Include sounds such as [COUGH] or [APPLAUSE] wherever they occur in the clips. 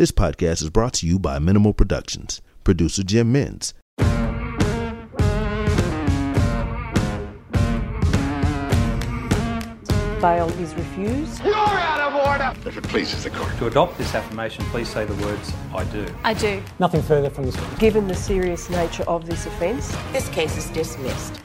This podcast is brought to you by Minimal Productions. Producer Jim Minns. Bail is refused. You're out of order! If it pleases the court. To adopt this affirmation, please say the words, I do. I do. Nothing further from this witness. Given the serious nature of this offence, This case is dismissed.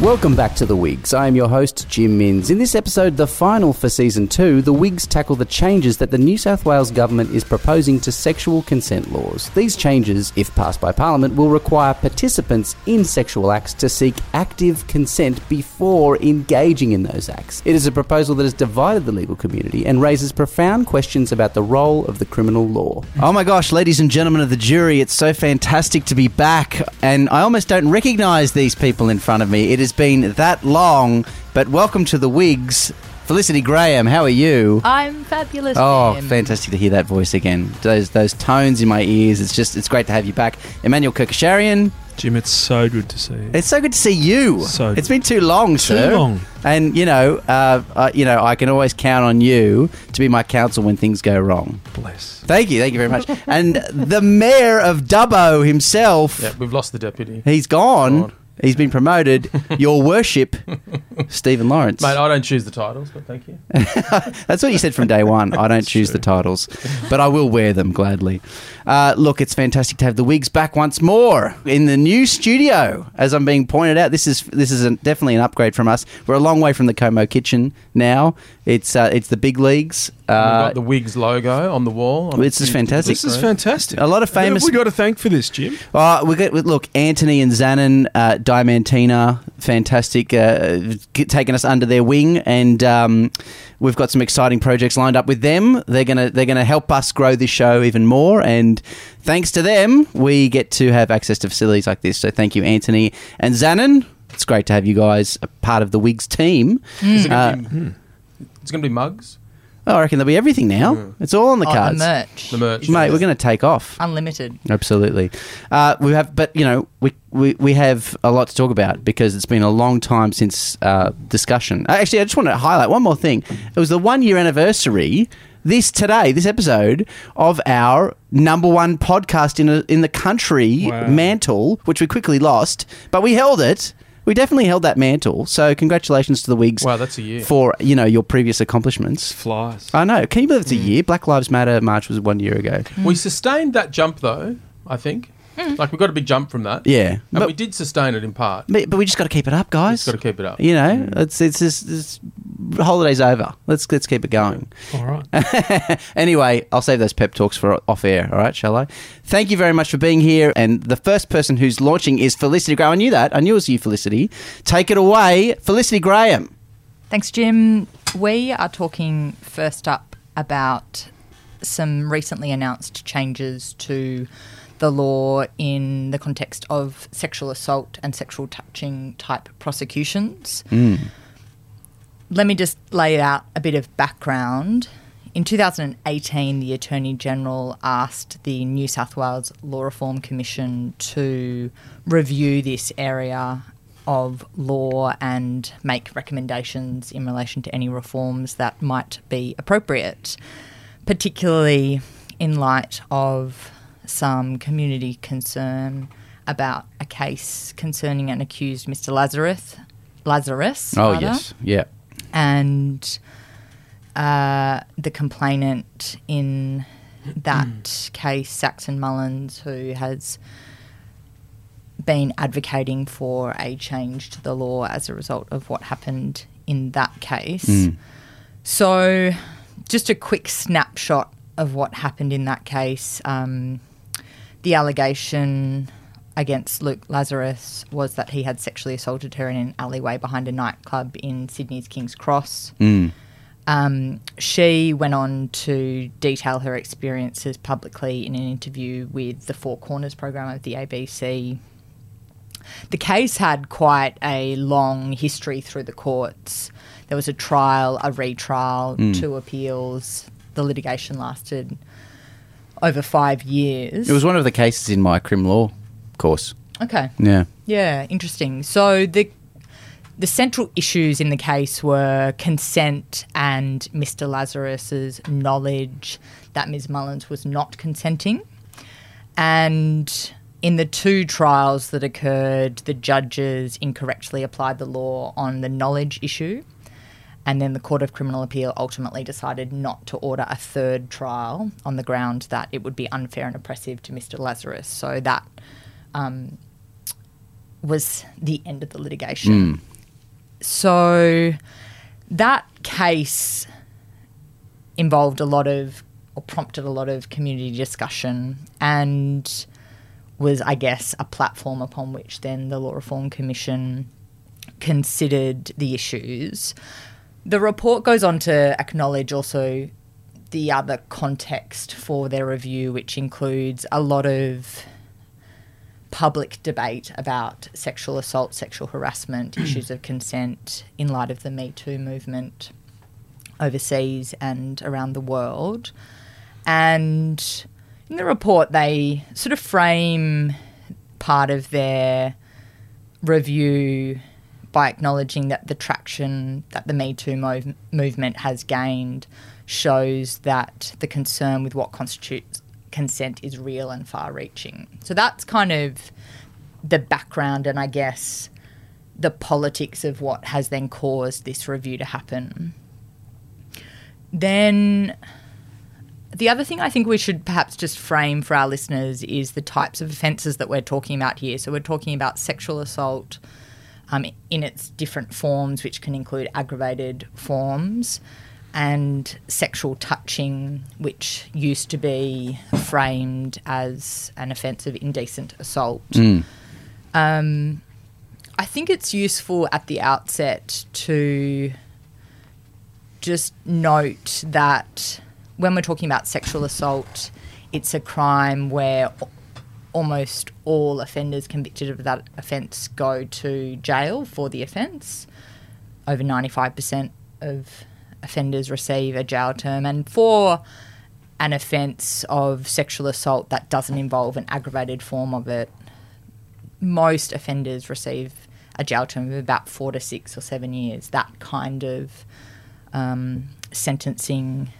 Welcome back to The Wigs. I am your host, Jim Minns. In this episode, the final for season two, The Wigs tackle the changes that the New South Wales government is proposing to sexual consent laws. These changes, if passed by Parliament, will require participants in sexual acts to seek active consent before engaging in those acts. It is a proposal that has divided the legal community and raises profound questions about the role of the criminal law. Oh my gosh, ladies and gentlemen of the jury, it's so fantastic to be back, and I almost don't recognise these people in front of me. It has been that long, but welcome to the Wigs. Felicity Graham, how are you? I'm fabulous. Oh, Jim. fantastic to hear that voice again. Those those tones in my ears. It's just it's great to have you back. Emmanuel Kerkyasharian. Jim, it's so good to see you. It's so good to see you. So it's been too long, Too sir. long. And you know, uh, uh, you know, I can always count on you to be my counsel when things go wrong. Bless. Thank you, thank you very much. [LAUGHS] and the mayor of Dubbo himself, Yeah, we've lost the deputy. he's gone. God. He's been promoted. [LAUGHS] Your worship, Stephen Lawrence. Mate, I don't choose the titles, but thank you. [LAUGHS] That's what you said from day one. I don't choose the titles, but I will wear them gladly. Uh, look, it's fantastic to have the wigs back once more in the new studio. As I'm being pointed out, this is this is a, definitely an upgrade from us. We're a long way from the Como kitchen now. It's uh, it's the big leagues. We've Uh, got the Wigs logo on the wall. on This is fantastic. This is fantastic. A lot of Who have famous- we got to thank for this, Jim. Uh, we got look Anthony and Zanin, uh, Diamantina, fantastic, uh, taking us under their wing, and um, we've got some exciting projects lined up with them. They're gonna they're gonna help us grow this show even more, and thanks to them, we get to have access to facilities like this. So thank you, Anthony and Zanin. It's great to have you guys a part of the Wigs team. Is it Uh, gonna be, it's going to be mugs, oh, I reckon there'll be everything now. It's all on the Oh, the cards, merch. the merch. mate. We're going to take off. Unlimited. Absolutely. Uh, we have, but you know, we, we we have a lot to talk about because it's been a long time since uh, discussion. Uh, Actually, I just want to highlight one more thing. It was the one year anniversary. This today, this episode of our number one podcast in a, in the country Wow. mantle, which we quickly lost, but we held it. We definitely held that mantle. So congratulations to the Wigs Wow, that's a year. for you know your previous accomplishments. Flies. I know. Can you believe it's a mm. year? Black Lives Matter march was one year ago. We sustained that jump, though, I think. Hmm. Like, we got a big jump from that. Yeah, And but- we did sustain it in part. But, but we just got to keep it up, guys. Got to keep it up. You know, hmm. it's it's just it's, holidays over. Let's let's keep it going. All right. [LAUGHS] anyway, I'll save those pep talks for off air. All right, shall I? Thank you very much for being here. And the first person who's launching is Felicity Graham. I knew that. I knew it was you, Felicity. Take it away, Felicity Graham. Thanks, Jim. We are talking first up about some recently announced changes to the law in the context of sexual assault and sexual touching type prosecutions. Hmm. Let me just lay out a bit of background. In 2018, the Attorney General asked the New South Wales Law Reform Commission to review this area of law and make recommendations in relation to any reforms that might be appropriate, particularly in light of some community concern about a case concerning an accused Mr. Lazarus. Lazarus. Oh rather yes, yeah. and uh, the complainant in that case, Saxon Mullins, who has been advocating for a change to the law as a result of what happened in that case. So, just a quick snapshot of what happened in that case. Um, the allegation against Luke Lazarus was that he had sexually assaulted her in an alleyway behind a nightclub in Sydney's King's Cross. Um, she went on to detail her experiences publicly in an interview with the Four Corners program of the ABC. The case had quite a long history through the courts. There was a trial, a retrial, two appeals. The litigation lasted over five years. It was one of the cases in my crim law course. okay. Yeah. Yeah, interesting. So the the central issues in the case were consent and Mr. Lazarus's knowledge that Ms. Mullins was not consenting. And in the two trials that occurred, the judges incorrectly applied the law on the knowledge issue. And then the Court of Criminal Appeal ultimately decided not to order a third trial on the ground that it would be unfair and oppressive to Mr. Lazarus. So that um, was the end of the litigation. So that case involved a lot of, or prompted a lot of community discussion and was, I guess, a platform upon which then the Law Reform Commission considered the issues. The report goes on to acknowledge also the other context for their review, which includes a lot of public debate about sexual assault, sexual harassment, [CLEARS THROAT] issues of consent in light of the Me Too movement overseas and around the world. And in the report, they sort of frame part of their review by acknowledging that the traction that the Me Too mov- movement has gained shows that the concern with what constitutes consent is real and far reaching. So that's kind of the background and I guess the politics of what has then caused this review to happen. Then the other thing I think we should perhaps just frame for our listeners is the types of offences that we're talking about here. So we're talking about sexual assault um, in its different forms, which can include aggravated forms, and sexual touching, which used to be framed as an offence of indecent assault. Um, I think it's useful at the outset to just note that when we're talking about sexual assault, it's a crime where almost all offenders convicted of that offence go to jail for the offence. Over 95% of offenders receive a jail term. And for an offence of sexual assault that doesn't involve an aggravated form of it, most offenders receive a jail term of about four to six or seven years. That kind of um, sentencing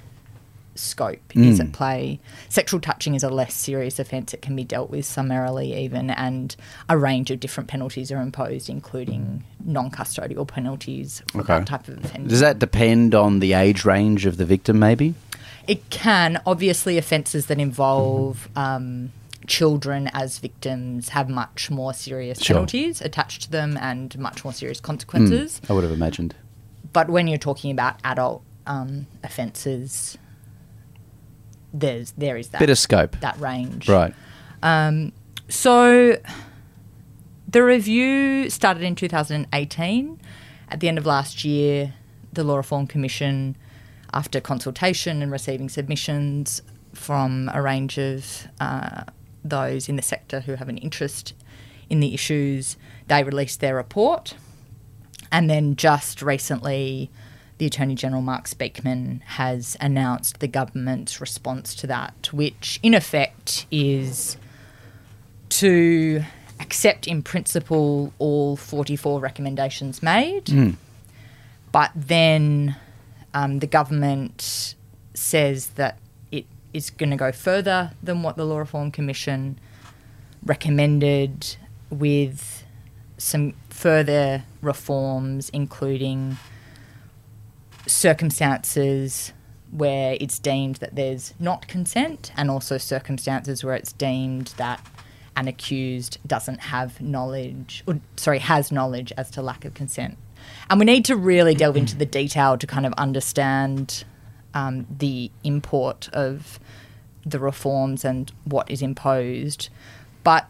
scope is at play. Sexual touching is a less serious offence. It can be dealt with summarily, even, and a range of different penalties are imposed, including non custodial penalties for Okay. that type of offence. Does that depend on the age range of the victim, maybe? It can. Obviously, offences that involve um, children as victims have much more serious Sure. penalties attached to them and much more serious consequences. I would have imagined. But when you're talking about adult um, offences, there's there is that Bit of scope. that range. Right. um, So the review started in 2018. At the end of last year, the Law Reform Commission, after consultation and receiving submissions from a range of uh, those in the sector who have an interest in the issues, they released their report. And then just recently, the Attorney General Mark Speakman has announced the government's response to that, which in effect is to accept in principle all 44 recommendations made, but then um, the government says that it is going to go further than what the Law Reform Commission recommended with some further reforms, including circumstances where it's deemed that there's not consent, and also circumstances where it's deemed that an accused doesn't have knowledge, or sorry, has knowledge as to lack of consent. And we need to really delve into the detail to kind of understand um, the import of the reforms and what is imposed. But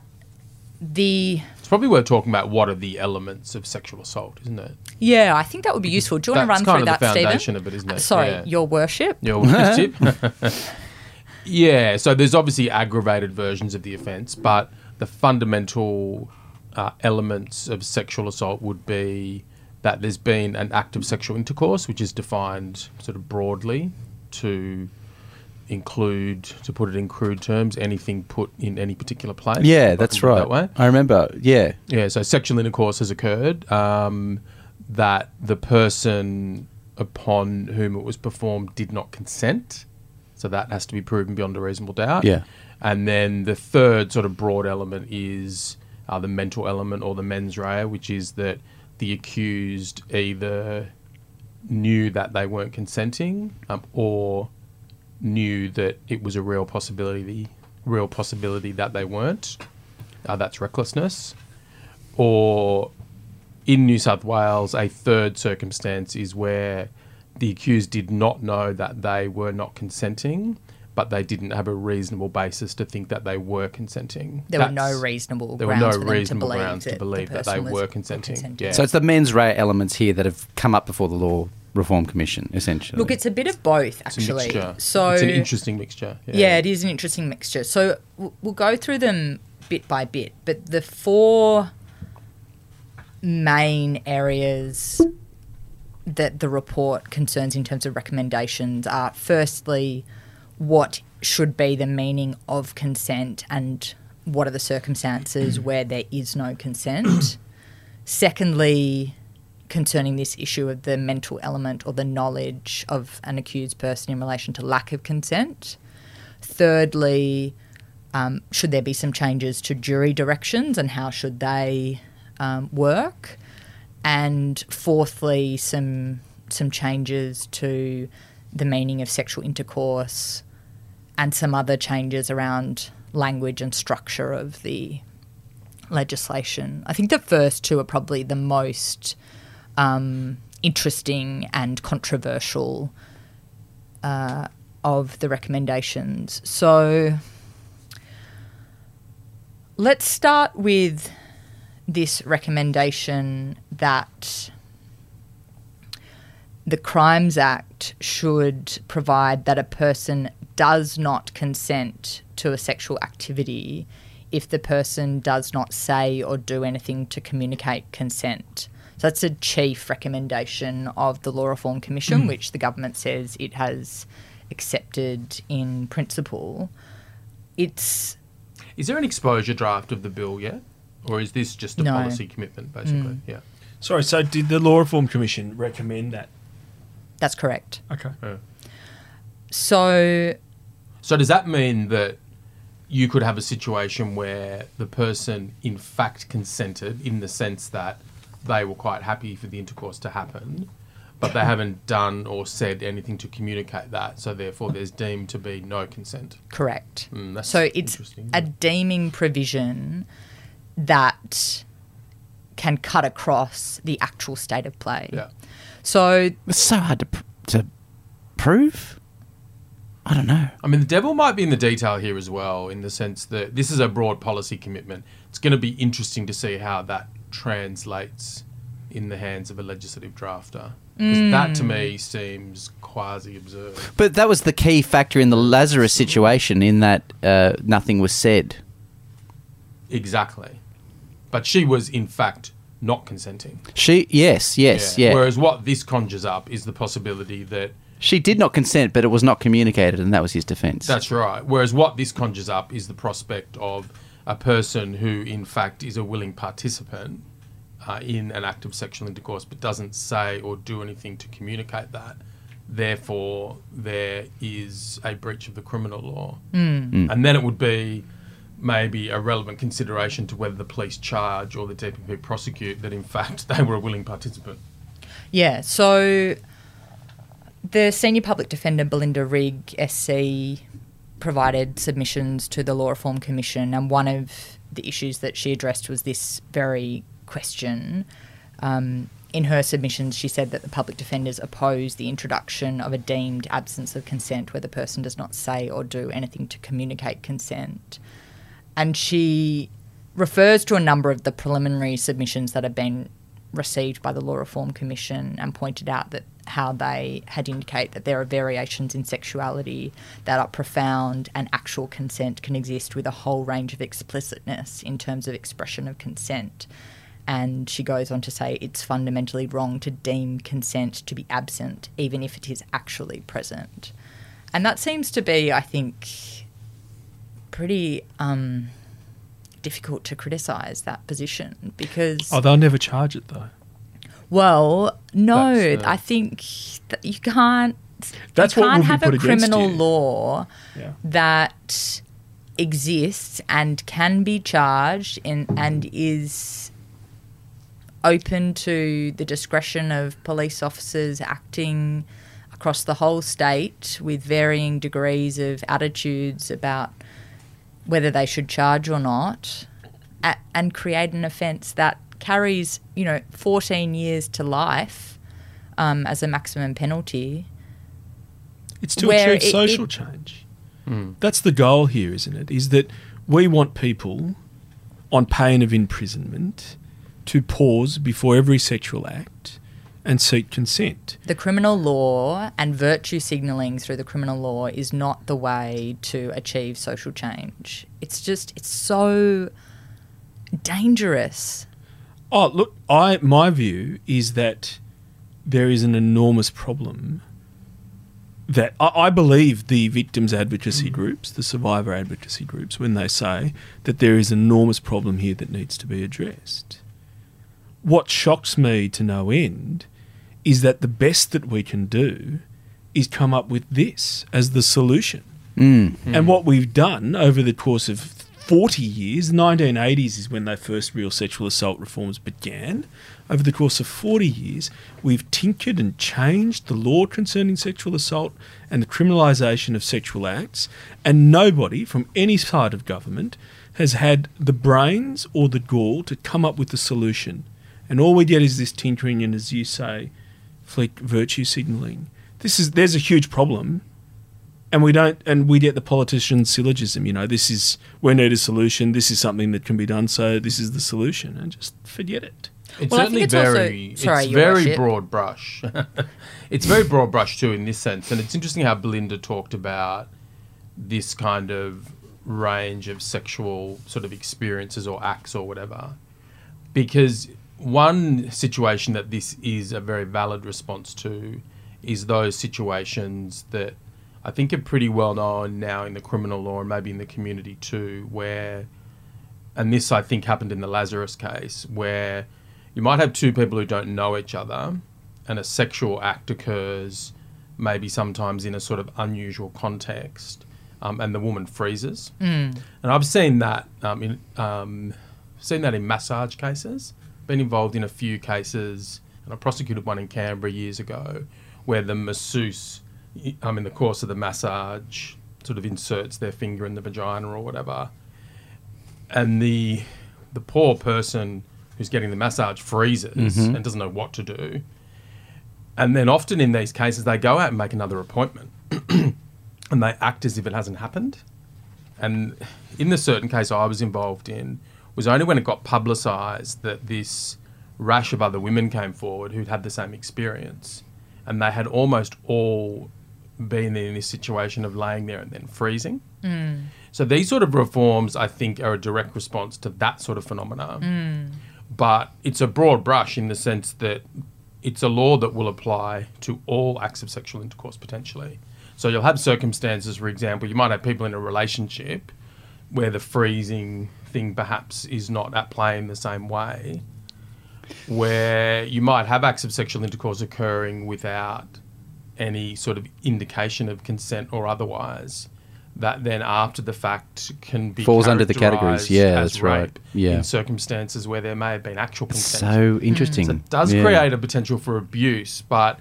the It's probably worth talking about what are the elements of sexual assault, isn't it? yeah, I think that would be useful. Do you want to That's run kind through of that, the Stephen? of it, isn't Uh. Sorry, Yeah. Your Worship. Your worship. [LAUGHS] [LAUGHS] yeah, so there's obviously aggravated versions of the offence, but the fundamental uh, elements of sexual assault would be that there's been an act of sexual intercourse, which is defined sort of broadly to include, to put it in crude terms, anything put in any particular place. Yeah, that's can put it right. That way. I remember. Yeah. Yeah, so sexual intercourse has occurred. Um, that the person upon whom it was performed did not consent. So that has to be proven beyond a reasonable doubt. Yeah. And then the third sort of broad element is uh, the mental element or the mens rea, which is that the accused either knew that they weren't consenting um, or knew that it was a real possibility, real possibility that they weren't. Uh, that's recklessness. Or in New South Wales, a third circumstance is where the accused did not know that they were not consenting, but they didn't have a reasonable basis to think that they were consenting. There were no reasonable there were grounds no for them to reasonable believe grounds to that the believe that they were consenting. consenting. Yeah. So it's the mens rea elements here that have come up before the Law Reform Commission, essentially. Look, it's a bit of both, It's a actually. mixture. So it's an interesting mixture. Yeah. it is an interesting mixture. So we'll go through them bit by bit, but the four main areas that the report concerns in terms of recommendations are firstly, what should be the meaning of consent and what are the circumstances mm. where there is no consent. Secondly, concerning this issue of the mental element or the knowledge of an accused person in relation to lack of consent. Thirdly, um, should there be some changes to jury directions and how should they um, work? And fourthly, some some changes to the meaning of sexual intercourse and some other changes around language and structure of the legislation. I think the first two are probably the most um, interesting and controversial uh, of the recommendations. So let's start with this recommendation that the Crimes Act should provide that a person does not consent to a sexual activity if the person does not say or do anything to communicate consent. So that's a chief recommendation of the Law Reform Commission, which the government says it has accepted in principle. It's Is there an exposure draft of the bill yet? Or is this just a No. policy commitment, basically? Mm. Yeah. Sorry, so did the Law Reform Commission recommend that? that's correct. Okay. So So does that mean that you could have a situation where the person in fact consented in the sense that they were quite happy for the intercourse to happen, but they haven't done or said anything to communicate that, so therefore there's deemed to be no consent? Correct. Mm, that's so it's a deeming provision that can cut across the actual state of play. Yeah. So It's so hard to, pr- to prove. I don't know. I mean, the devil might be in the detail here as well, in the sense that this is a broad policy commitment. It's going to be interesting to see how that translates in the hands of a legislative drafter. Because that to me seems quasi absurd. But that was the key factor in the Lazarus situation, in that uh, nothing was said. Exactly. But she was, in fact, not consenting. She, yes, yes, yeah. Whereas what this conjures up is the possibility that She did not consent, but it was not communicated, and that was his defence. That's right. Whereas what this conjures up is the prospect of a person who, in fact, is a willing participant uh, in an act of sexual intercourse but doesn't say or do anything to communicate that. Therefore, there is a breach of the criminal law. Mm. And then it would be maybe a relevant consideration to whether the police charge or the DPP prosecute that, in fact, [LAUGHS] they were a willing participant. Yeah, so the senior public defender Belinda Rigg SC provided submissions to the Law Reform Commission, and one of the issues that she addressed was this very question. Um, in her submissions, she said that the public defenders oppose the introduction of a deemed absence of consent where the person does not say or do anything to communicate consent. And she refers to a number of the preliminary submissions that have been received by the Law Reform Commission and pointed out that how they had indicate that there are variations in sexuality that are profound and actual consent can exist with a whole range of explicitness in terms of expression of consent. And she goes on to say it's fundamentally wrong to deem consent to be absent, even if it is actually present. And that seems to be, I think, pretty um, difficult to criticise that position because. Oh, they'll never charge it though. Well, no, uh, I think you can't. That's you can't have a criminal law Yeah. that exists and can be charged in, and is open to the discretion of police officers acting across the whole state with varying degrees of attitudes about whether they should charge or not, a- and create an offence that carries, you know, 14 years to life um, as a maximum penalty. It's to Where achieve it- social it- change. That's the goal here, isn't it? Is that we want people on pain of imprisonment to pause before every sexual act and seek consent. The criminal law and virtue signalling through the criminal law is not the way to achieve social change. It's just, it's so dangerous. Oh, look, I my view is that there is an enormous problem that I, I believe the victims advocacy mm. groups, the survivor advocacy groups, when they say that there is an enormous problem here that needs to be addressed. What shocks me to no end is that the best that we can do is come up with this as the solution. Mm. And what we've done over the course of 40 years, 1980s is when the first real sexual assault reforms began. Over the course of 40 years, we've tinkered and changed the law concerning sexual assault and the criminalisation of sexual acts, and nobody from any side of government has had the brains or the gall to come up with the solution. And all we get is this tinkering and, as you say, fleek virtue signalling. This is there's a huge problem and we don't and we get the politician's syllogism you know this is we need a solution this is something that can be done so this is the solution and just forget it It's Well, certainly think it's also- very, sorry, it's very Worship. broad brush. [LAUGHS] it's very broad brush too in this sense, and it's interesting how Belinda talked about this kind of range of sexual sort of experiences or acts or whatever, because one situation that this is a very valid response to is those situations that I think are pretty well known now in the criminal law and maybe in the community too, where and this I think happened in the Lazarus case, where you might have two people who don't know each other, and a sexual act occurs, maybe sometimes in a sort of unusual context, um, and the woman freezes. And I've seen that um, in um, seen that in massage cases. Been involved in a few cases, and I prosecuted one in Canberra years ago, where the masseuse, um, in the course of the massage, sort of inserts their finger in the vagina or whatever, and the the poor person who's getting the massage freezes and doesn't know what to do. And then often in these cases, they go out and make another appointment, [CLEARS THROAT] and they act as if it hasn't happened. And in the certain case I was involved in, was only when it got publicised that this rash of other women came forward who'd had the same experience, and they had almost all been in this situation of laying there and then freezing. Mm. So these sort of reforms, I think, are a direct response to that sort of phenomena. Mm. But it's a broad brush in the sense that it's a law that will apply to all acts of sexual intercourse potentially. So you'll have circumstances, for example, you might have people in a relationship where the freezing thing perhaps is not at play in the same way, where you might have acts of sexual intercourse occurring without any sort of indication of consent or otherwise. That then, after the fact, can be Falls under the categories. Yeah, that's right. Yeah. in circumstances where there may have been actual consent. So mm. interesting. So it does Yeah. create a potential for abuse, but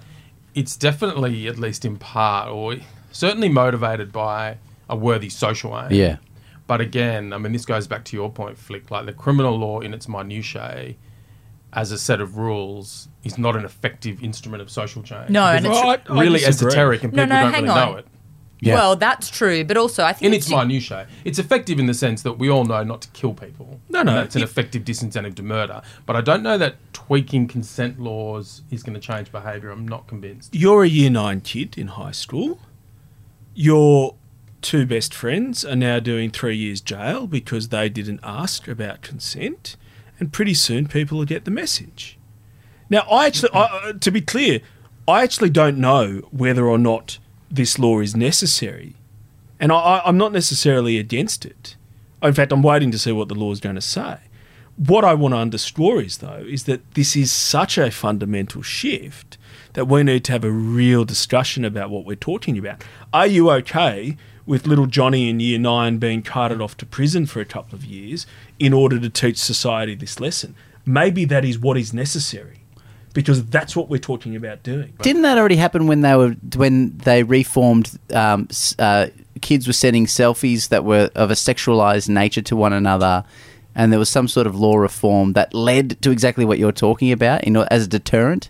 it's definitely, at least in part, or certainly motivated by a worthy social aim. Yeah. But again, I mean, this goes back to your point, Flick. Like the criminal law in its minutiae, as a set of rules, is not an effective instrument of social change. No, and it's- it's I- I really esoteric, and No, people no, don't really on. know it. Yeah. Well, that's true, but also I think In it's, its minutiae, it's effective in the sense that we all know not to kill people. No, no, And That's an effective disincentive to murder. But I don't know that tweaking consent laws is going to change behaviour. I'm not convinced. you're a year nine kid in high school your two best friends are now doing three years jail because they didn't ask about consent and pretty soon people will get the message. Now i actually I, uh, to be clear i actually don't know whether or not this law is necessary. And I, i'm not necessarily against it. In fact i'm waiting to see what the law is going to say. What I want to underscore is, though, is that this is such a fundamental shift that we need to have a real discussion about what we're talking about. Are you okay with little Johnny in year nine being carted off to prison for a couple of years in order to teach society this lesson? Maybe that is what is necessary because that's what we're talking about doing. Didn't that already happen when they were when they reformed? Um, uh, kids were sending selfies that were of a sexualized nature to one another, and there was some sort of law reform that led to exactly what you're talking about, you know, as a deterrent.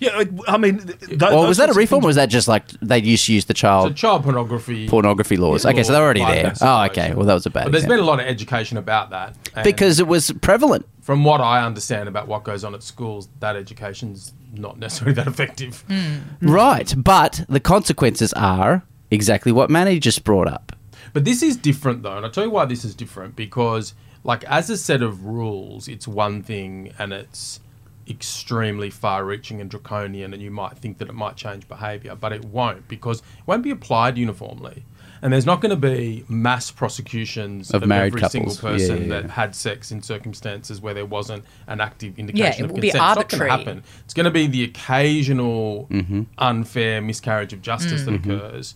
Yeah, like, I mean, th- th- or was that a reform, or was that just like they used to use the So child child pornography pornography laws? Okay, so they're already law, there. Oh, that okay. Well, that was a bad. But there's example. been a lot of education about that and because it was prevalent. from what I understand about what goes on at schools, that education's not necessarily that effective. Hmm. Right, but the consequences are exactly what Manny just brought up. But this is different though, and I'll tell you why this is different because like as a set of rules, it's one thing and it's extremely far reaching and draconian and you might think that it might change behaviour, but it won't because it won't be applied uniformly. And there's not going to be mass prosecutions Of of, married every couples. single Yeah, person yeah, that had sex in circumstances where there wasn't an active indication Yeah, it of will be consent. It's not going arbitrary. to happen. It's going to be the occasional Mm-hmm. unfair miscarriage of justice that Mm-hmm. occurs.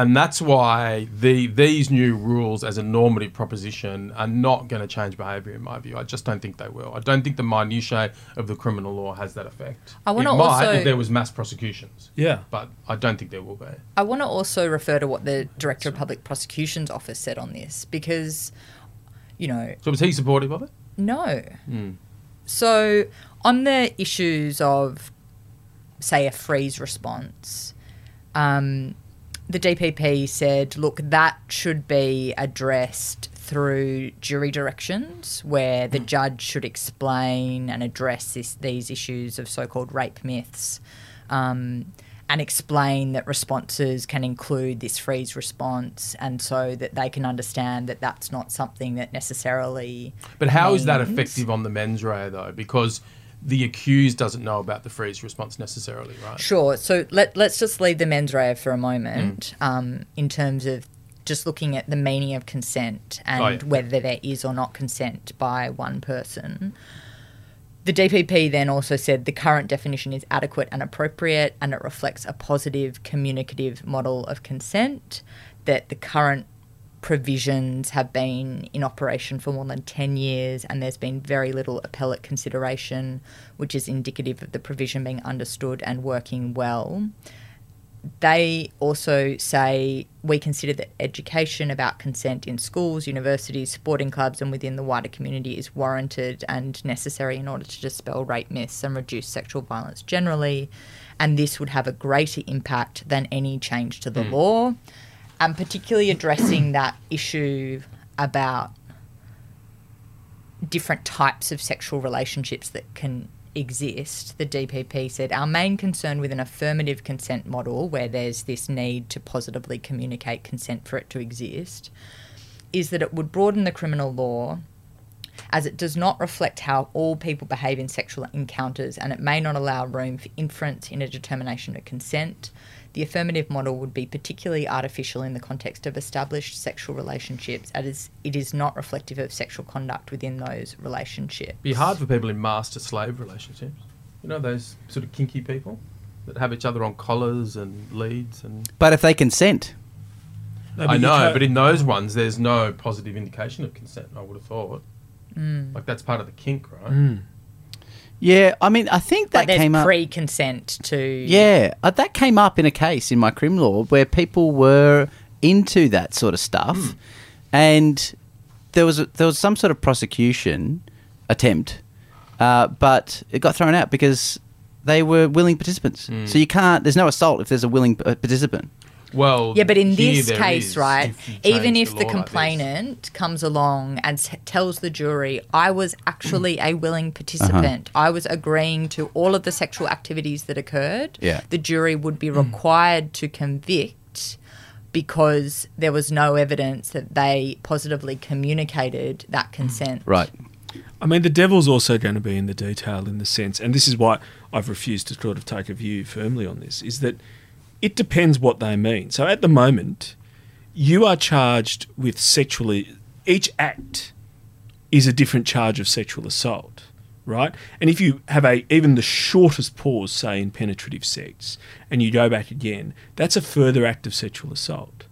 And that's why the these new rules as a normative proposition are not going to change behaviour in my view. I just don't think they will. I don't think the minutiae of the criminal law has that effect. I wanna also- if there was mass prosecutions. Yeah. But I don't think there will be. I want to also refer to what the Director of Public Prosecutions Office said on this because, you know, So was he supportive of it? no. So, on the issues of, say, a freeze response, um, the DPP said, look, that should be addressed through jury directions, where the judge should explain and address this, these issues of so called rape myths. Um, and explain that responses can include this freeze response, and so that they can understand that that's not something that necessarily. But how is that effective on the mens rea though? Because the accused doesn't know about the freeze response necessarily, right? Sure. So let, let's just leave the mens rea for a moment um, in terms of just looking at the meaning of consent and Oh, yeah. whether there is or not consent by one person. The DPP then also said the current definition is adequate and appropriate and it reflects a positive communicative model of consent, that the current provisions have been in operation for more than 10 years and there's been very little appellate consideration, which is indicative of the provision being understood and working well. They also say we consider that education about consent in schools, universities, sporting clubs, and within the wider community is warranted and necessary in order to dispel rape myths and reduce sexual violence generally. And this would have a greater impact than any change to the hmm. law, and particularly addressing [CLEARS THROAT] that issue about different types of sexual relationships that can exist, the DPP said our main concern with an affirmative consent model, where there's this need to positively communicate consent for it to exist, is that it would broaden the criminal law as it does not reflect how all people behave in sexual encounters and it may not allow room for inference in a determination of consent. The affirmative model would be particularly artificial in the context of established sexual relationships as it is not reflective of sexual conduct within those relationships. It'd be hard for people in master slave relationships. You know those sort of kinky people that have each other on collars and leads and But if they consent, No, I know, but in those ones there's no positive indication of consent, I would have thought. Like that's part of the kink, right? yeah, I mean, I think that But there's came up. pre-consent to Yeah, uh, that came up in a case in my crim law where people were into that sort of stuff, Hmm. and there was a, there was some sort of prosecution attempt, uh, but it got thrown out because they were willing participants. Hmm. So you can't. There's no assault if there's a willing uh, participant. Well, Yeah, but in this case, is, right, if even if law the like complainant comes along and s- tells the jury, I was actually Mm. a willing participant, I was agreeing to all of the sexual activities that occurred, Yeah. the jury would Mm. be required to convict because there was no evidence that they positively communicated that consent. Right. I mean, the devil's also going to be in the detail in the sense, and this is why I've refused to sort of take a view firmly on this, is that it depends what they mean. So at the moment, you are charged with sexually, each act is a different charge of sexual assault, right? And if you have a even the shortest pause, say in penetrative sex, and you go back again, that's a further act of sexual assault.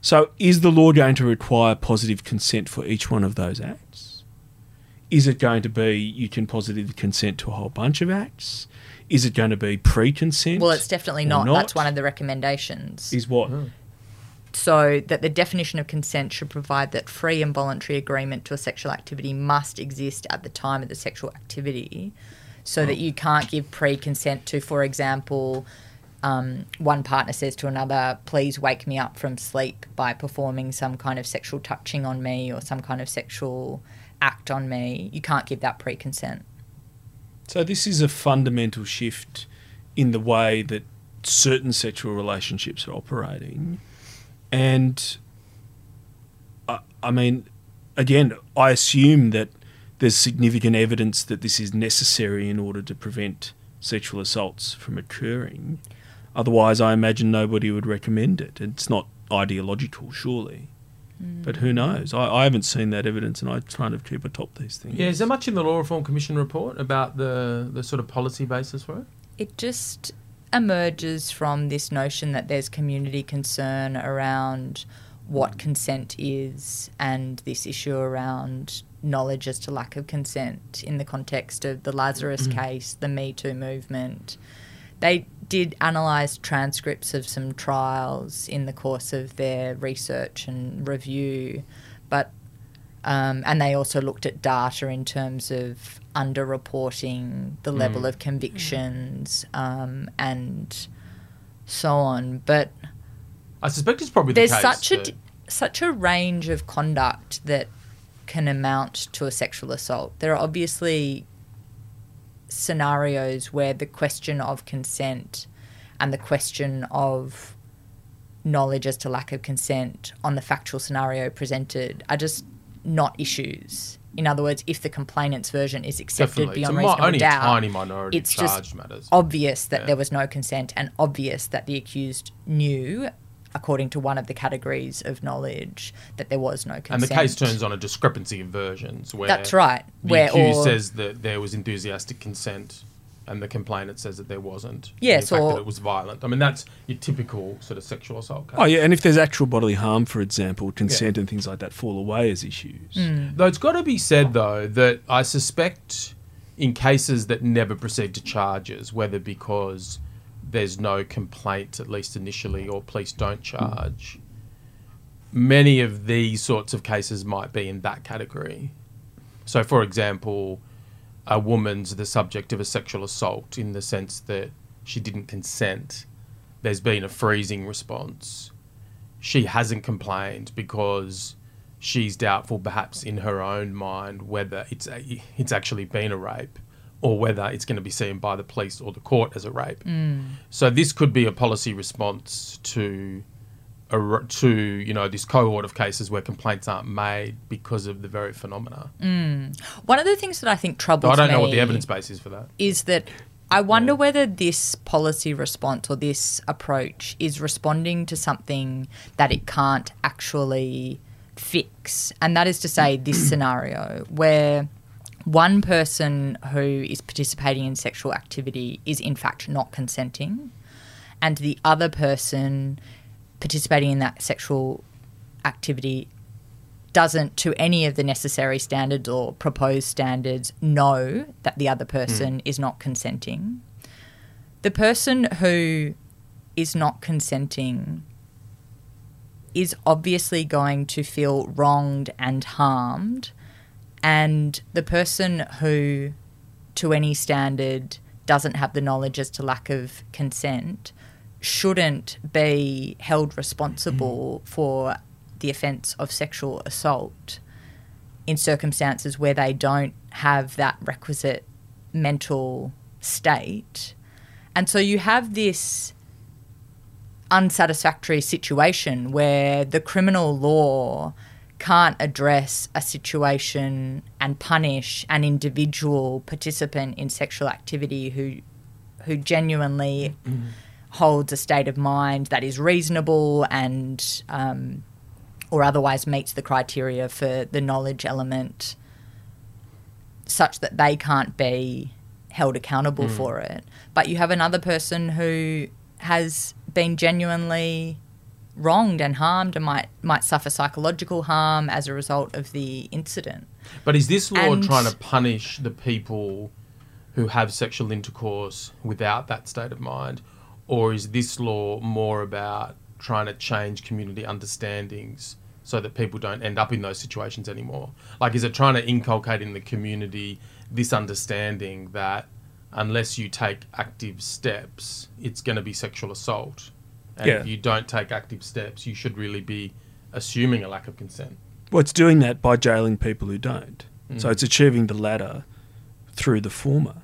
So, is the law going to require positive consent for each one of those acts? Is it going to be you can positively consent to a whole bunch of acts? Is it going to be pre-consent? Well, it's definitely or not. That's one of the recommendations. Is what? so that the definition of consent should provide that free and voluntary agreement to a sexual activity must exist at the time of the sexual activity so that you can't give pre-consent to for example um, one partner says to another please wake me up from sleep by performing some kind of sexual touching on me or some kind of sexual act on me you can't give that pre-consent So this is a fundamental shift in the way that certain sexual relationships are operating, and I, I mean, again, I assume that there's significant evidence that this is necessary in order to prevent sexual assaults from occurring. Otherwise, I imagine nobody would recommend it. It's not ideological, surely. But who knows? I, I haven't seen that evidence, and I kind of keep atop these things. Yeah, is there much in the Law Reform Commission report about the, the sort of policy basis for it? it just emerges from this notion that there's community concern around what consent is and this issue around knowledge as to lack of consent in the context of the Lazarus mm. case, the Me Too movement. They did analyse transcripts of some trials in the course of their research and review, but um, and they also looked at data in terms of underreporting, the level of convictions, um, and so on. But I suspect it's probably there's the case. such a such a range of conduct that can amount to a sexual assault. There are obviously scenarios where the question of consent and the question of knowledge as to lack of consent on the factual scenario presented are just not issues. In other words, if the complainant's version is accepted Definitely. beyond It's a mi- reasonable only doubt, tiny minority it's just matters. obvious that Yeah. there was no consent and obvious that the accused knew, according to one of the categories of knowledge, that there was no consent. and the case turns on a discrepancy of versions where That's right. the Where accused or- says that there was enthusiastic consent and the complainant says that there wasn't. Yes, in fact or- that it was violent. I mean, that's your typical sort of sexual assault case. Oh yeah, and if there's actual bodily harm, for example, consent and things like that fall away as issues. Hmm. Though it's got to be said, though, that I suspect in cases that never proceed to charges, whether because there's no complaint, at least initially, or police don't charge, many of these sorts of cases might be in that category. So, for example, a woman's the subject of a sexual assault in the sense that she didn't consent. There's been a freezing response. She hasn't complained because she's doubtful, perhaps in her own mind, whether it's a, it's actually been a rape or whether it's going to be seen by the police or the court as a rape. Mm. So this could be a policy response to a, to you know this cohort of cases where complaints aren't made because of the very phenomena. Mm. One of the things that I think troubles I don't know what the evidence base is for that. is that I wonder whether this policy response or this approach is responding to something that it can't actually fix. And that is to say, this [CLEARS THROAT] scenario where one person who is participating in sexual activity is in fact not consenting, and the other person participating in that sexual activity doesn't, to any of the necessary standards or proposed standards, know that the other person hmm. is not consenting. The person who is not consenting is obviously going to feel wronged and harmed, and the person who, to any standard, doesn't have the knowledge as to lack of consent shouldn't be held responsible mm. for the offence of sexual assault in circumstances where they don't have that requisite mental state. And so you have this unsatisfactory situation where the criminal law can't address a situation and punish an individual participant in sexual activity who who genuinely holds a state of mind that is reasonable and um, or otherwise meets the criteria for the knowledge element such that they can't be held accountable for it. But you have another person who has been genuinely wronged and harmed and might might suffer psychological harm as a result of the incident. But is this law And- trying to punish the people who have sexual intercourse without that state of mind? Or is this law more about trying to change community understandings so that people don't end up in those situations anymore? Like, is it trying to inculcate in the community this understanding that unless you take active steps, it's going to be sexual assault? And Yeah. if you don't take active steps, you should really be assuming a lack of consent. Well, it's doing that by jailing people who don't. Mm. So it's achieving the latter through the former.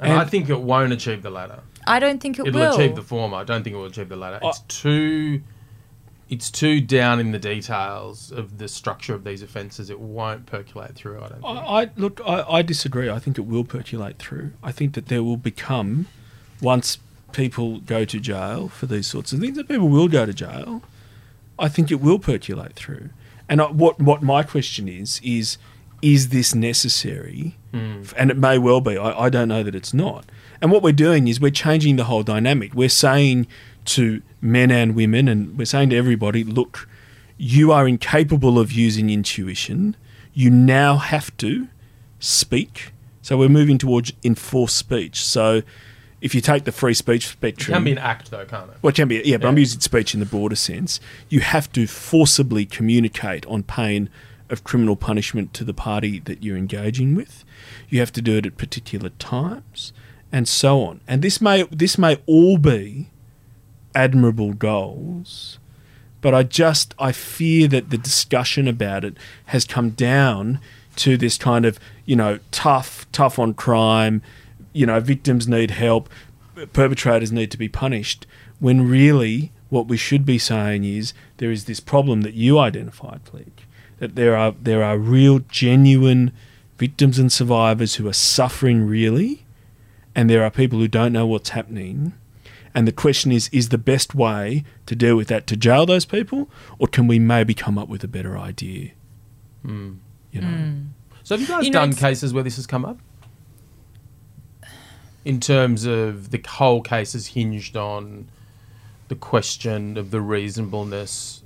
And, I think it won't achieve the latter. I don't think it will. It'll will. achieve the former. I don't think it will achieve the latter. It's too, it's too down in the details of the structure of these offences. It won't percolate through. I don't think. I, I look. I, I disagree. I think it will percolate through. I think that there will become, once people go to jail for these sorts of things, that people will go to jail. I think it will percolate through. And I, what what my question is is, is this necessary? Hmm. And it may well be. I, I don't know that it's not. And what we're doing is we're changing the whole dynamic. We're saying to men and women, and we're saying to everybody, look, you are incapable of using intuition. You now have to speak. So we're moving towards enforced speech. So if you take the free speech it spectrum, can be an act, though, can't it? well, it can be, yeah, but I'm using speech in the broader sense. You have to forcibly communicate on pain of criminal punishment to the party that you're engaging with. You have to do it at particular times, and so on. And this may this may all be admirable goals, but I just I fear that the discussion about it has come down to this kind of you know tough tough on crime, you know victims need help, perpetrators need to be punished. When really what we should be saying is there is this problem that you identified, Clegg, that there are there are real genuine victims and survivors who are suffering really, and there are people who don't know what's happening. And the question is, is the best way to deal with that to jail those people, or can we maybe come up with a better idea? Hmm. You know, hmm. So have you guys You know, done it's- cases where this has come up? In terms of the whole case is hinged on the question of the reasonableness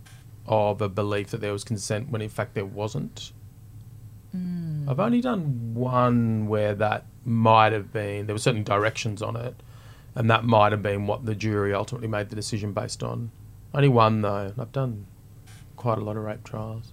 of a belief that there was consent when in fact there wasn't. Hmm. I've only done one where that might have been there were certain directions on it, and that might have been what the jury ultimately made the decision based on. Only one though. I've done quite a lot of rape trials.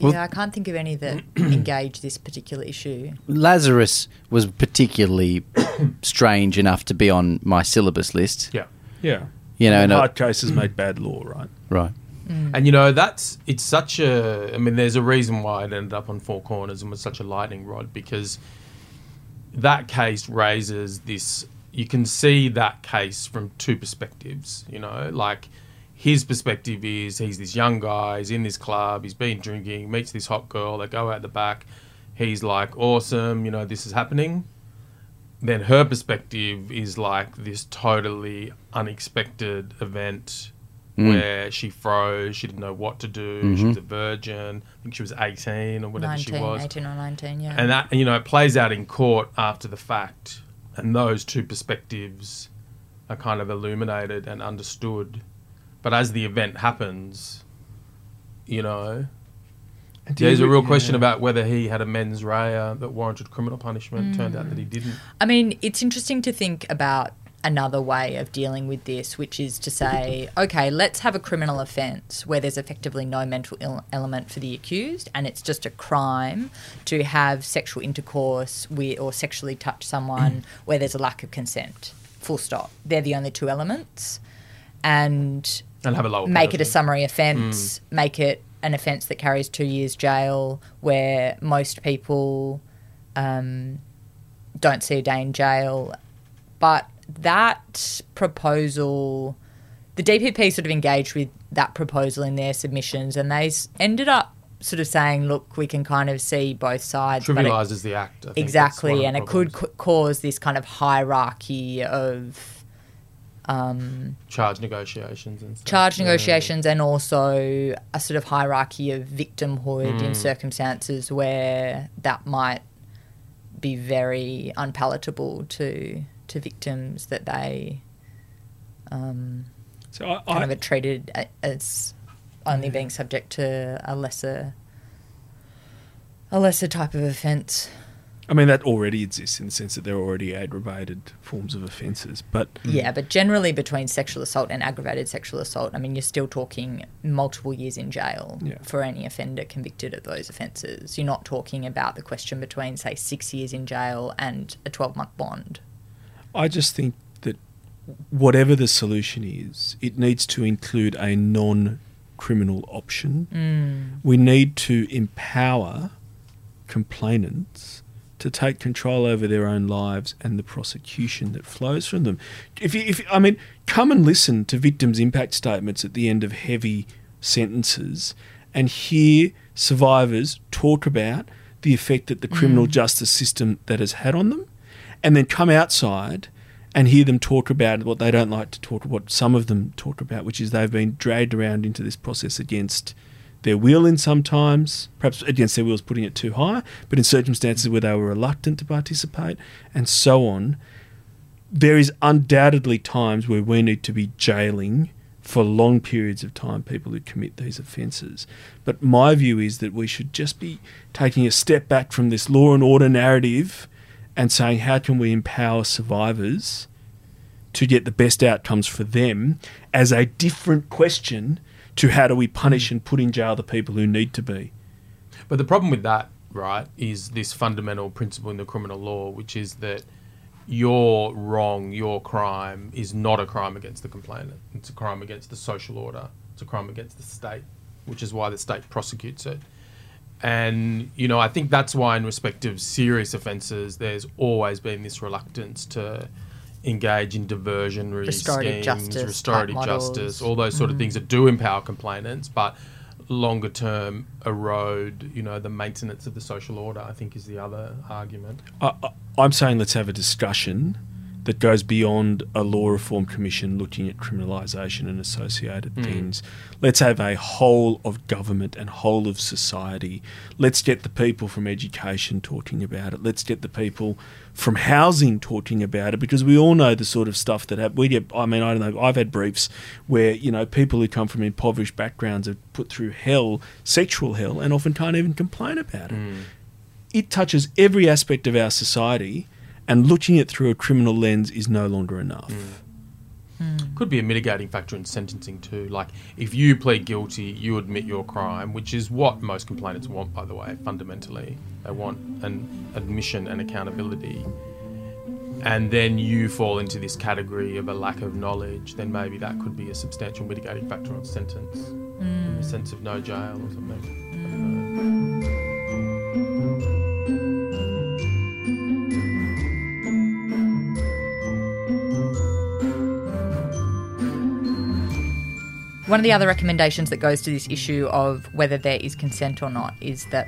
Well- yeah, I can't think of any that [CLEARS THROAT] engage this particular issue. Lazarus was particularly [COUGHS] strange enough to be on my syllabus list. Yeah. yeah. You know, And and I- hard cases make bad law, right? right. Mm. And you know, that's it's such a. I mean, there's a reason why it ended up on four corners and was such a lightning rod because that case raises this. You can see that case from two perspectives. You know, like his perspective is he's this young guy, he's in this club, he's been drinking, meets this hot girl, they go out the back. He's like, awesome, you know, this is happening then her perspective is like this totally unexpected event hmm. where she froze, she didn't know what to do, she was mm-hmm. a virgin, I think she was 18 or whatever 19, she was. 18 or 19, yeah. And that, you know, it plays out in court after the fact. And those two perspectives are kind of illuminated and understood. But as the event happens, you know, there's a real question about whether he had a mens rea that warranted criminal punishment. Turned out that he Mm. didn't. I mean, it's interesting to think about another way of dealing with this, which is to say, okay, let's have a criminal offence where there's effectively no mental Ill- element for the accused, and it's just a crime to have sexual intercourse with or sexually touch someone where there's a lack of consent. Full stop. They're the only two elements, and And have a lower make it a summary offence, make it an offence that carries two years jail, where most people um, don't see a day in jail. But that proposal, the DPP sort of engaged with that proposal in their submissions, and they ended up sort of saying, look, we can kind of see both sides. trivializes the act. I think that's one of exactly, and it could c- cause this kind of hierarchy of Um, charge negotiations and stuff. charge Yeah. negotiations and also a sort of hierarchy of victimhood in hmm. circumstances where that might be very unpalatable to to victims that they um, So I, kind I, of are treated as only being subject to a lesser a lesser type of offence. I mean that already exists in the sense that there are already aggravated forms of offences. But Yeah, mm. but generally between sexual assault and aggravated sexual assault, I mean, you're still talking multiple years in jail Yeah. for any offender convicted of those offences. You're not talking about the question between, say, six years in jail and a 12 month bond. I just think that whatever the solution is, it needs to include a non criminal option. Mm. We need to empower complainants to take control over their own lives and the prosecution that flows from them. If you, if I mean, come and listen to victims' impact statements at the end of heavy sentences and hear survivors talk about the effect that the criminal mm. justice system that has had on them, and then come outside and hear them talk about what they don't like to talk what some of them talk about, which is they've been dragged around into this process against their will in sometimes, perhaps against their wills putting it too high, but in circumstances where they were reluctant to participate, and so on. There is undoubtedly times where we need to be jailing for long periods of time people who commit these offences. But my view is that we should just be taking a step back from this law and order narrative and saying how can we empower survivors to get the best outcomes for them as a different question to how do we punish hmm. and put in jail the people who need to be. But the problem with that, right, is this fundamental principle in the criminal law, which is that your wrong, your crime, is not a crime against the complainant. It's a crime against the social order. It's a crime against the state, which is why the state prosecutes it. And, you know, I think that's why, in respect of serious offences, there's always been this reluctance to engage in diversionary Restorative schemes, justice restorative type models. justice, all those sort of mm-hmm. things that do empower complainants, but longer term erode, you know, the maintenance of the social order. I think is the other argument. I, I, I'm saying let's have a discussion that goes beyond a law reform commission looking at criminalisation and associated hmm. things. Let's have a whole of government and whole of society. Let's get the people from education talking about it. Let's get the people from housing talking about it because we all know the sort of stuff that we get. I mean, I don't know. I've had briefs where you know people who come from impoverished backgrounds have put through hell, sexual hell, and often can't even complain about it hmm. it touches every aspect of our society, and looking at it through a criminal lens is no longer enough. Mm. Hmm. Could be a mitigating factor in sentencing too. Like if you plead guilty, you admit your crime, which is what most complainants want, by the way. Fundamentally, they want an admission and accountability. And then you fall into this category of a lack of knowledge, then maybe that could be a substantial mitigating factor on sentence. Hmm. In the sense of no jail or something. Hmm. One of the other recommendations that goes to this issue of whether there is consent or not is that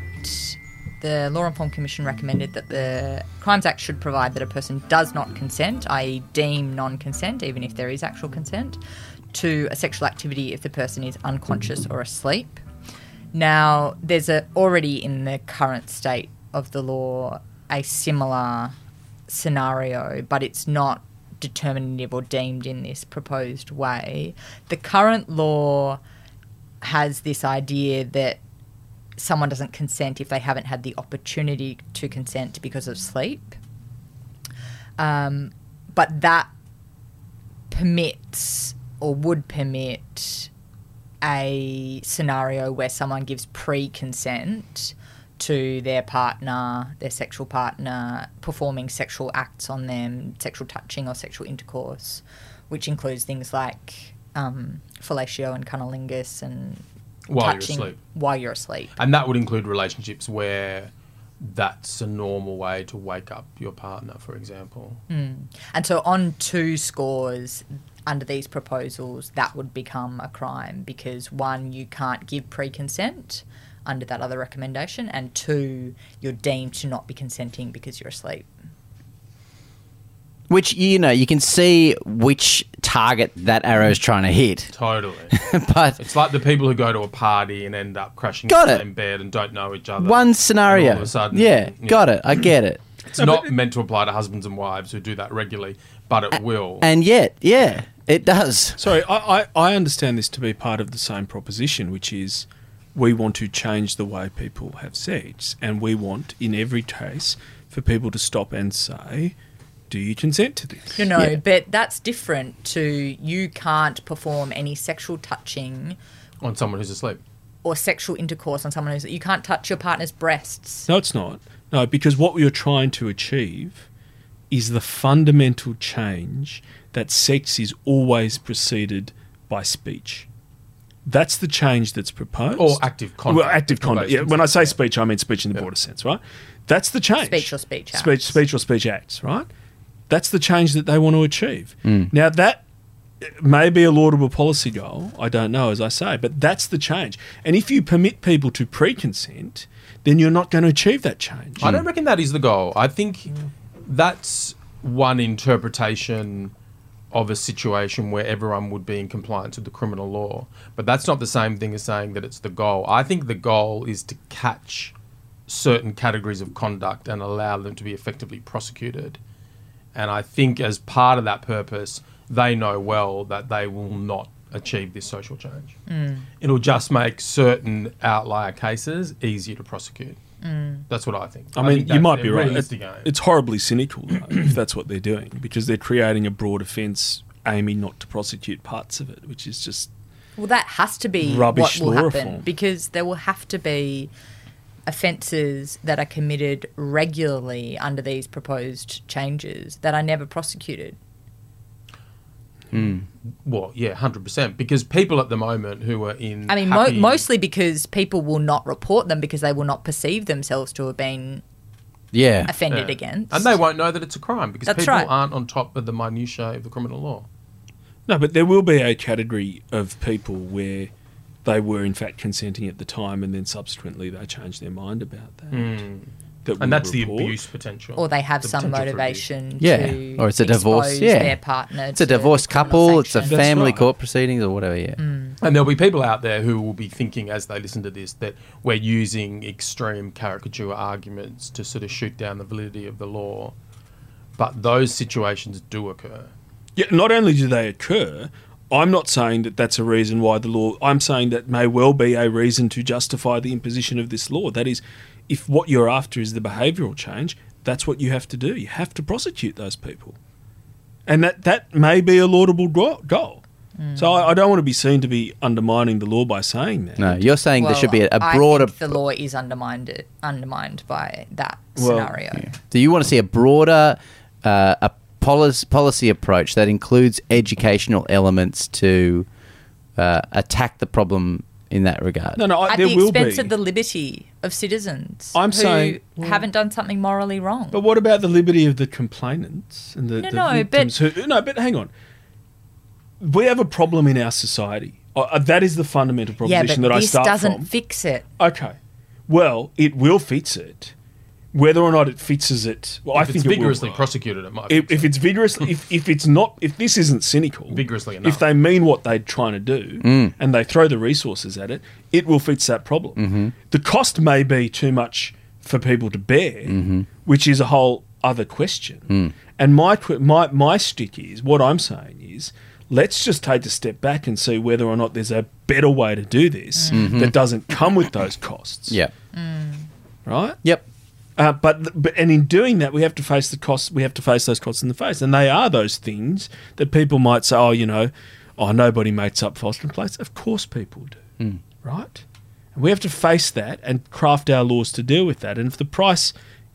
the Law Reform Commission recommended that the Crimes Act should provide that a person does not consent, i.e., deem non consent, even if there is actual consent, to a sexual activity if the person is unconscious or asleep. Now, there's a, already in the current state of the law a similar scenario, but it's not determinative or deemed in this proposed way. The current law has this idea that someone doesn't consent if they haven't had the opportunity to consent because of sleep. Um, but that permits or would permit a scenario where someone gives pre consent to their partner, their sexual partner, performing sexual acts on them, sexual touching or sexual intercourse, which includes things like um, fellatio and cunnilingus and While you're touching asleep. while you're asleep. And that would include relationships where that's a normal way to wake up your partner, for example. And so, on two scores under these proposals, that would become a crime because one, you can't give pre consent under that other recommendation, and two, you're deemed to not be consenting because you're asleep. Which you know you can see which target that arrow is trying to hit, Totally. [LAUGHS] but it's like the people who go to a party and end up crashing Got in it. the same bed and don't know each other. one scenario, all of a sudden, yeah, got it. I get it. [CLEARS THROAT] It's not meant to apply to husbands and wives who do that regularly, but it will. And yet, yeah, it does. Sorry, I, I, I understand this to be part of the same proposition, which is we want to change the way people have sex, and we want, in every case, for people to stop and say, "Do you consent to this?" No, no, Yeah. but that's different to you can't perform any sexual touching on someone who's asleep. or sexual intercourse on someone who's you can't touch your partner's breasts. No, it's not. No, because what we are trying to achieve is the fundamental change that sex is always preceded by speech. That's the change that's proposed. Or active conduct. Well, active conduct. Yeah, when I say speech, I mean speech in the Yeah. broader sense, right? That's the change. Speech or speech Speech, acts. speech or speech acts, right? That's the change that they want to achieve. Mm. Now that may be a laudable policy goal. I don't know, as I say, but that's the change. And if you permit people to pre-consent, then you're not going to achieve that change. I don't reckon that is the goal. I think mm. that's one interpretation of a situation where everyone would be in compliance with the criminal law. But that's not the same thing as saying that it's the goal. I think the goal is to catch certain categories of conduct and allow them to be effectively prosecuted. And I think as part of that purpose, they know well that they will not achieve this social change. Mm. It'll just make certain outlier cases easier to prosecute. Mm. That's what I think. I mean, think you might be right. realistic It- it's horribly cynical though, if [COUGHS] that's what they're doing, because they're creating a broad offence aiming not to prosecute parts of it, which is just Well, that has to be Rubbish what will law happen reform. because there will have to be offences that are committed regularly under these proposed changes that are never prosecuted. Mm. Well, yeah, hundred percent. Because people at the moment who are in, I mean, mo- mostly because people will not report them because they will not perceive themselves to have been Yeah, offended Yeah. against. and they won't know that it's a crime because That's people right. aren't on top of the minutiae of the criminal law. no. But there will be a category of people where they were in fact consenting at the time, and then subsequently they changed their mind about that. Hmm. That And that's report. the abuse potential. or they have The some potential for motivation Yeah. Or it's a divorce, yeah. their partner it's a to divorced couple. It's a family right. court proceedings or whatever. Yeah, Mm. And there'll be people out there who will be thinking as they listen to this that we're using extreme caricature arguments to sort of shoot down the validity of the law. But those situations do occur. Yeah, not only do they occur, I'm not saying that that's a reason why the law. I'm saying that may well be a reason to justify the imposition of this law. That is, if what you're after is the behavioural change, that's what you have to do. You have to prosecute those people, and that that may be a laudable gro- goal. So I, I don't want to be seen to be undermining the law by saying that. no, you're saying there should be a broader. think the law is undermined undermined by that Well, scenario. Do you want to see a broader uh, a policy, policy approach that includes educational elements to uh, attack the problem in that regard? No, no, I, At there the will expense be. of the liberty of citizens I'm who saying- haven't done something morally wrong. But what about the liberty of the complainants and the, No, the no, victims? Who, no, but hang on. We have a problem in our society. Uh, Uh, that is the fundamental yeah, proposition but that I start this start doesn't from. fix it. okay. Well, it will fix it. Whether or not it fixes it, well, I think it's it will. vigorously prosecuted, it might. If, fix if it's vigorously, [LAUGHS] if, if it's not, if this isn't cynical, Vigorously enough. if they mean what they're trying to do Mm. and they throw the resources at it, it will fix that problem. Mm-hmm. The cost may be too much for people to bear, Mm-hmm. which is a whole other question. Mm. And my my my stick is what I'm saying is. Let's just take a step back and see whether or not there's a better way to do this that doesn't come with those costs. Yeah. Right? Yep. Uh, but, but and in doing that, we have to face the costs. We have to face those costs in the face, and they are those things that people might say, "Oh, you know, oh, nobody makes up false complaints." Of course, people do, right? And we have to face that and craft our laws to deal with that. And if the price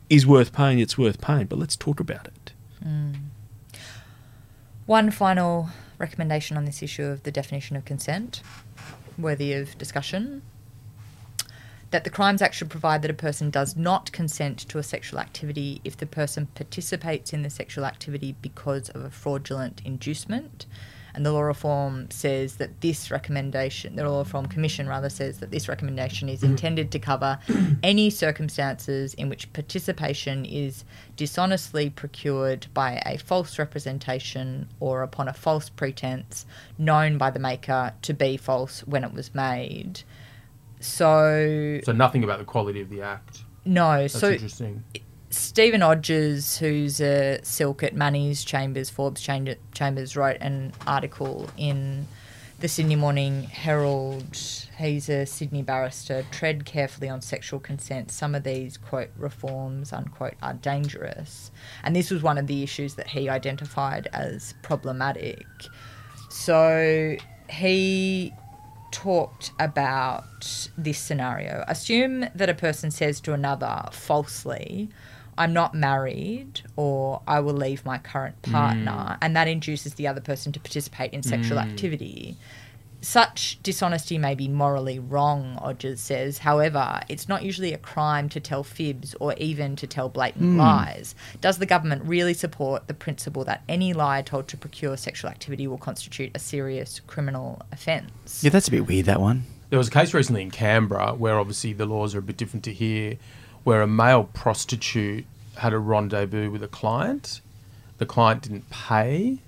is worth paying, it's worth paying. But let's talk about it. One final recommendation on this issue of the definition of consent, worthy of discussion. That the Crimes Act should provide that a person does not consent to a sexual activity if the person participates in the sexual activity because of a fraudulent inducement, And the law reform says that this recommendation, the law reform commission rather, says that this recommendation is mm-hmm. intended to cover [CLEARS THROAT] any circumstances in which participation is dishonestly procured by a false representation or upon a false pretense known by the maker to be false when it was made. So, So nothing about the quality of the act. no. That's so interesting. Stephen Odgers, who's a silk at Manny's Chambers, Forbes Chambers, wrote an article in the Sydney Morning Herald. He's a Sydney barrister. Tread carefully on sexual consent. Some of these, quote, reforms, unquote, are dangerous. And this was one of the issues that he identified as problematic. So he talked about this scenario. Assume that a person says to another falsely, I'm not married, or I will leave my current partner, mm. and that induces the other person to participate in sexual mm. activity. Such dishonesty may be morally wrong, Odgers says. However, it's not usually a crime to tell fibs or even to tell blatant hmm. lies. Does the government really support the principle that any lie told to procure sexual activity will constitute a serious criminal offence? Yeah, that's a bit weird, that one. There was a case recently in Canberra where obviously the laws are a bit different to here, where a male prostitute had a rendezvous with a client. The client didn't pay,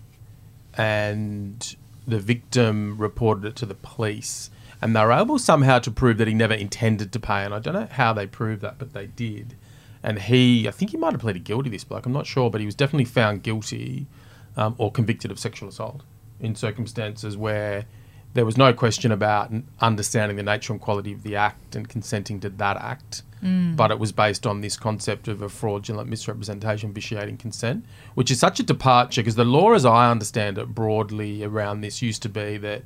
and the victim reported it to the police. And they were able somehow to prove that he never intended to pay. And I don't know how they proved that, but they did. And he, I think he might have pleaded guilty, this bloke, I'm not sure, but he was definitely found guilty um, or convicted of sexual assault in circumstances where there was no question about understanding the nature and quality of the act and consenting to that act, Mm. but it was based on this concept of a fraudulent misrepresentation vitiating consent, which is such a departure because the law, as I understand it broadly around this, used to be that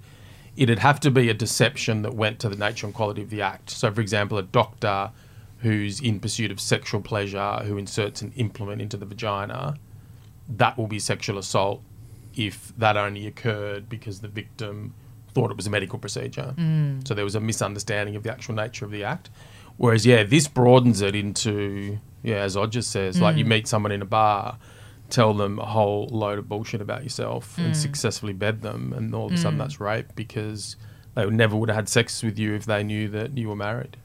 it'd have to be a deception that went to the nature and quality of the act. So, for example, a doctor who's in pursuit of sexual pleasure who inserts an implement into the vagina, that will be sexual assault if that only occurred because the victim thought it was a medical procedure. Mm. So there was a misunderstanding of the actual nature of the act. Whereas, yeah, this broadens it into, yeah, as Odgers says, like you mm. meet someone in a bar, tell them a whole load of bullshit about yourself and mm. successfully bed them, and all of a sudden mm. that's rape because they never would have had sex with you if they knew that you were married.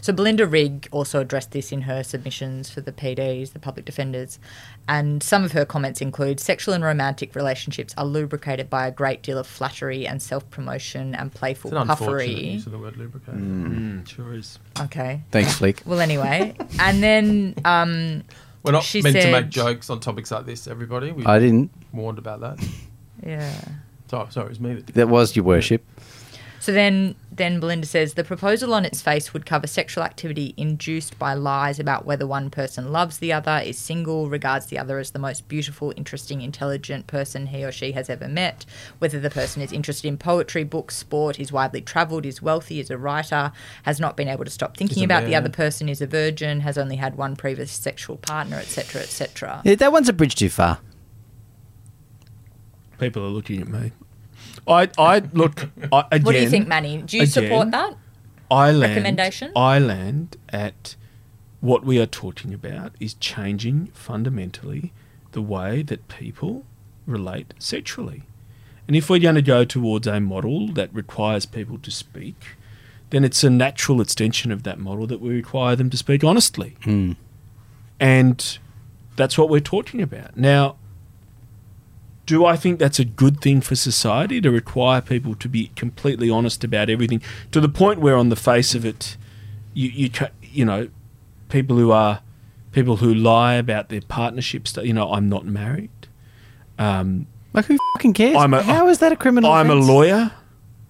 So Belinda Rigg also addressed this in her submissions for the PDs, the public defenders, and some of her comments include sexual and romantic relationships are lubricated by a great deal of flattery and self-promotion and playful It's an unfortunate puffery. use of the word lubricate. Mm, sure is. Okay. Thanks, Flick. Well, anyway, and then um, We're not She meant to make jokes on topics like this, everybody. We I didn't. warned about that. yeah. Sorry, sorry, it was me that did That was your worship. So then, then Belinda says the proposal on its face would cover sexual activity induced by lies about whether one person loves the other, is single, regards the other as the most beautiful, interesting, intelligent person he or she has ever met, whether the person is interested in poetry, books, sport, is widely travelled, is wealthy, is a writer, has not been able to stop thinking Is a about the man. other person, is a virgin, has only had one previous sexual partner, etc., etc. Yeah, that one's a bridge too far. People are looking at me. I, I look. I, again, What do you think, Manny? Do you again, support that? I land, recommendation? I land at what we are talking about is changing fundamentally the way that people relate sexually. And if we're going to go towards a model that requires people to speak, then it's a natural extension of that model that we require them to speak honestly. Hmm. And that's what we're talking about. Now, do I think that's a good thing for society to require people to be completely honest about everything to the point where, on the face of it, you you you know, people who are people who lie about their partnerships. You know, I'm not married. Um, Like, who fucking cares? I'm a- How is that a criminal I'm a lawyer,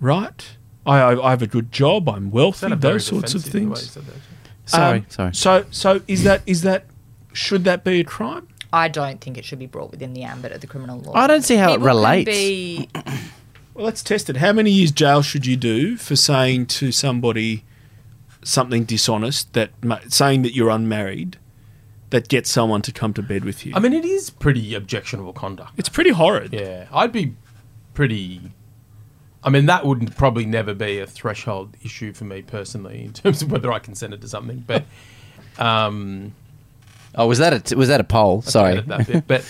right? I, I I have a good job. I'm wealthy. Those sorts of defensive the way you things. said. Sorry, Um, sorry. So so is that is that should that be a crime? I don't think it should be brought within the ambit of the criminal law. I don't see how it People can relates. be- [CLEARS THROAT] Well, let's test it. How many years jail should you do for saying to somebody something dishonest that saying that you're unmarried that gets someone to come to bed with you? I mean, it is pretty objectionable conduct. it's pretty horrid. Yeah, I'd be pretty. I mean, that would probably never be a threshold issue for me personally in terms of whether I consented to something. But um, Oh, was that a was that a poll? I Sorry. that bit. But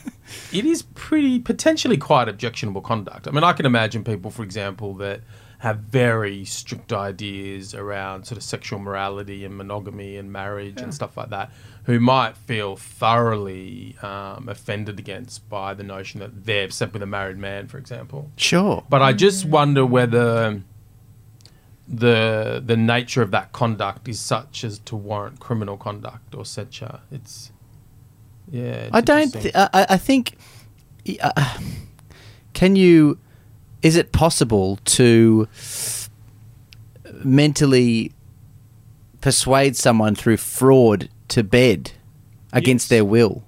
[LAUGHS] it is pretty potentially quite objectionable conduct. I mean, I can imagine people, for example, that have very strict ideas around sort of sexual morality and monogamy and marriage and stuff like that, who might feel thoroughly um, offended against by the notion that they're slept with a married man, for example. Sure. But I just wonder whether the the nature of that conduct is such as to warrant criminal conduct or censure. It's yeah. it's I don't. Th- I, I think. Uh, can you? Is it possible to mentally persuade someone through fraud to bed against Yes. their will?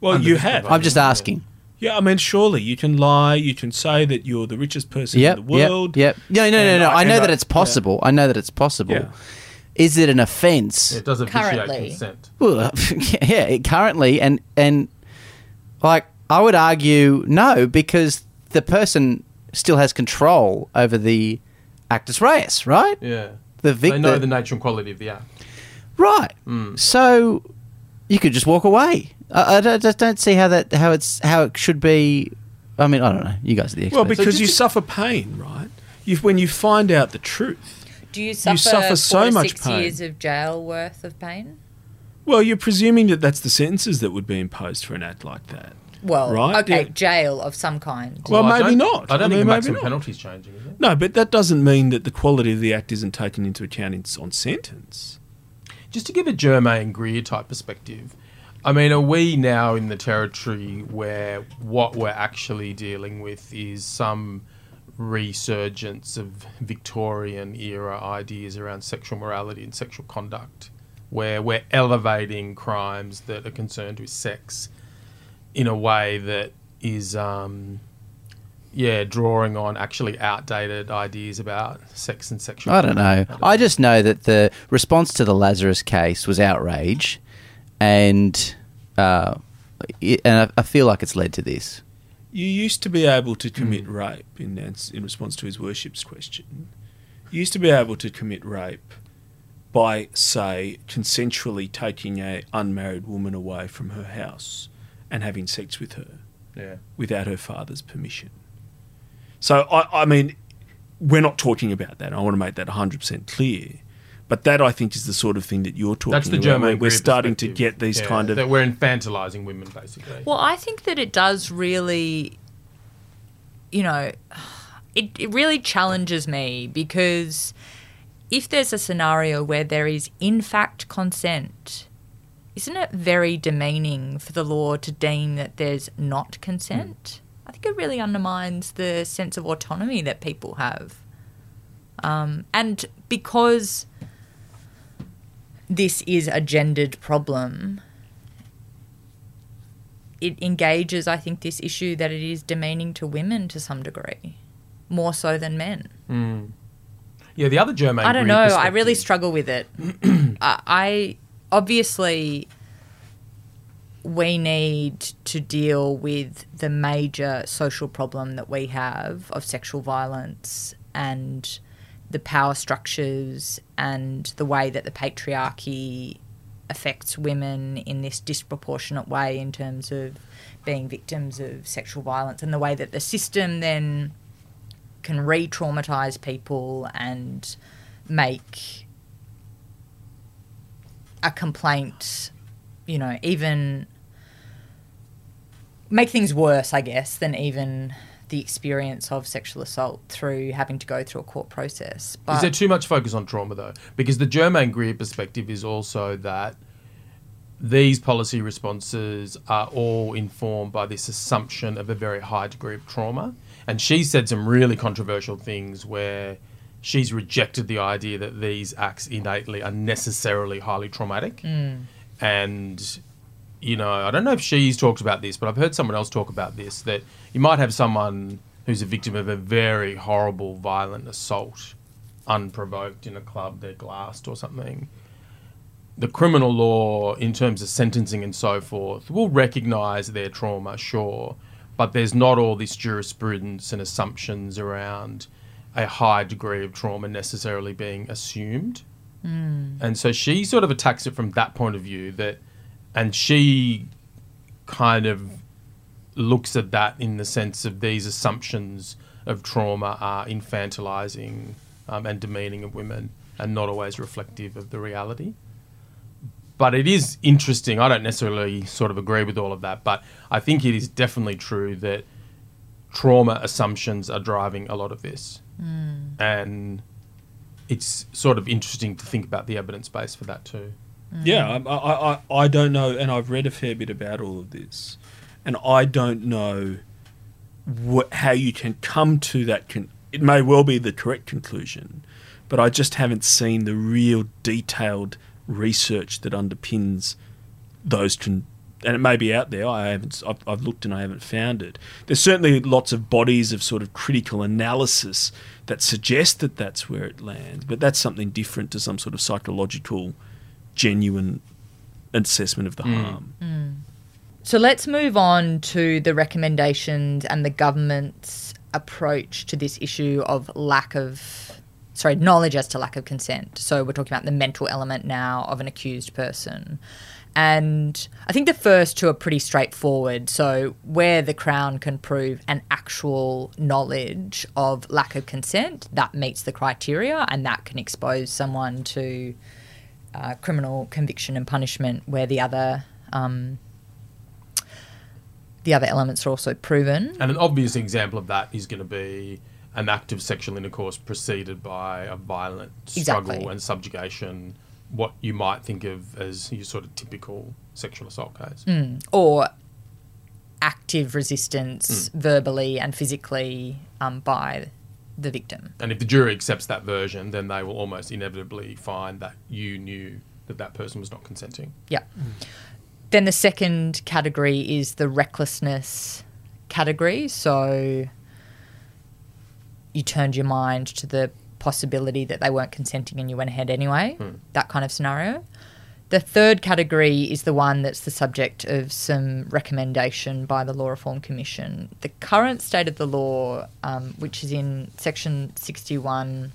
Well, you have. I'm just asking. Yeah, I mean, surely you can lie. You can say that you're the richest person Yep. in the world. Yep. Yep. No, no, no, no. I- I know that I- it's possible. I know that it's possible. Yeah. Is it an offence? it does vitiate Currently. consent. Well, [LAUGHS] yeah, it currently, and and like I would argue no, because the person still has control over the actus reus, right? Yeah. The They know victim, the nature and quality of the act. right? Hmm. So you could just walk away. I, I don't- just don't see how that how it's how it should be. I mean, I don't know. You guys are the experts. Well, because just you to- suffer pain, right? You, when you find out the truth. Do you suffer, suffer four so to much six pain. years of jail worth of pain? Well, you're presuming that that's the sentences that would be imposed for an act like that. Well, Right, okay, yeah. jail of some kind. Well, I maybe don't- I don't I think mean, the maybe maximum not. penalty's changing, is it? No, but that doesn't mean that the quality of the act isn't taken into account in, on sentence. Just to give a Germaine Greer type perspective, I mean, are we now in the territory where what we're actually dealing with is some resurgence of Victorian era ideas around sexual morality and sexual conduct, where we're elevating crimes that are concerned with sex in a way that is, um, yeah, drawing on actually outdated ideas about sex and sexual. I don't know. I just know that the response to the Lazarus case was outrage, and uh, it- and I, I feel like it's led to this. You used to be able to commit rape in ans- in response to his worship's question. You used to be able to commit rape by, say, consensually taking a unmarried woman away from her house and having sex with her Yeah. without her father's permission. So I, I mean, we're not talking about that. I want to make that 100% clear. But that I think is the sort of thing that you're talking That's the about. Germaine. We're starting to get these Yeah, kind of that we're infantilizing women, basically. Well, I think that it does really, you know, it, it really challenges me because if there's a scenario where there is in fact consent, isn't it very demeaning for the law to deem that there's not consent? I think it really undermines the sense of autonomy that people have. Um, and because this is a gendered problem, it engages, I think, this issue that it is demeaning to women to some degree, more so than men. Hmm. yeah, the other Germaine. I don't know. I really struggle with it. [CLEARS THROAT] I, I obviously we need to deal with the major social problem that we have of sexual violence and the power structures and the way that the patriarchy affects women in this disproportionate way in terms of being victims of sexual violence and the way that the system then can re traumatize people and make a complaint, you know, even make things worse, I guess, than even the experience of sexual assault through having to go through a court process. But Is there too much focus on trauma though? Because the Germaine Greer perspective is also that these policy responses are all informed by this assumption of a very high degree of trauma. And she said some really controversial things where she's rejected the idea that these acts innately are necessarily highly traumatic. Mm. And you know, I don't know if she's talked about this, but I've heard someone else talk about this that you might have someone who's a victim of a very horrible, violent assault, unprovoked in a club, they're glassed or something. The criminal law, in terms of sentencing and so forth, will recognise their trauma, sure, but there's not all this jurisprudence and assumptions around a high degree of trauma necessarily being assumed. Hmm. And so she sort of attacks it from that point of view that, and she kind of looks at that in the sense of these assumptions of trauma are infantilizing um, and demeaning of women and not always reflective of the reality. But it is interesting. I don't necessarily sort of agree with all of that, but I think it is definitely true that trauma assumptions are driving a lot of this. And it's sort of interesting to think about the evidence base for that too. Mm. Yeah, I, I, I, I don't know, and I've read a fair bit about all of this, and I don't know what, how you can come to that. Con- it may well be the correct conclusion, but I just haven't seen the real detailed research that underpins those. Con- and it may be out there. I haven't. I've, I've looked and I haven't found it. There's certainly lots of bodies of sort of critical analysis that suggest that that's where it lands, but that's something different to some sort of psychological, genuine assessment of the mm. harm. Mm. So let's move on to the recommendations and the government's approach to this issue of lack of, sorry, knowledge as to lack of consent. So we're talking about the mental element now of an accused person. And I think the first two are pretty straightforward. So, where the Crown can prove an actual knowledge of lack of consent, that meets the criteria and that can expose someone to uh, criminal conviction and punishment, where the other um, the other elements are also proven. And an obvious example of that is going to be an act of sexual intercourse preceded by a violent struggle Exactly. and subjugation, what you might think of as your sort of typical sexual assault case. or active resistance verbally and physically um, by the victim. And if the jury accepts that version, then they will almost inevitably find that you knew that that person was not consenting. Yeah. Then the second category is the recklessness category. So you turned your mind to the possibility that they weren't consenting and you went ahead anyway. Hmm. That kind of scenario. The third category is the one that's the subject of some recommendation by the Law Reform Commission. The current state of the law, um, which is in section 61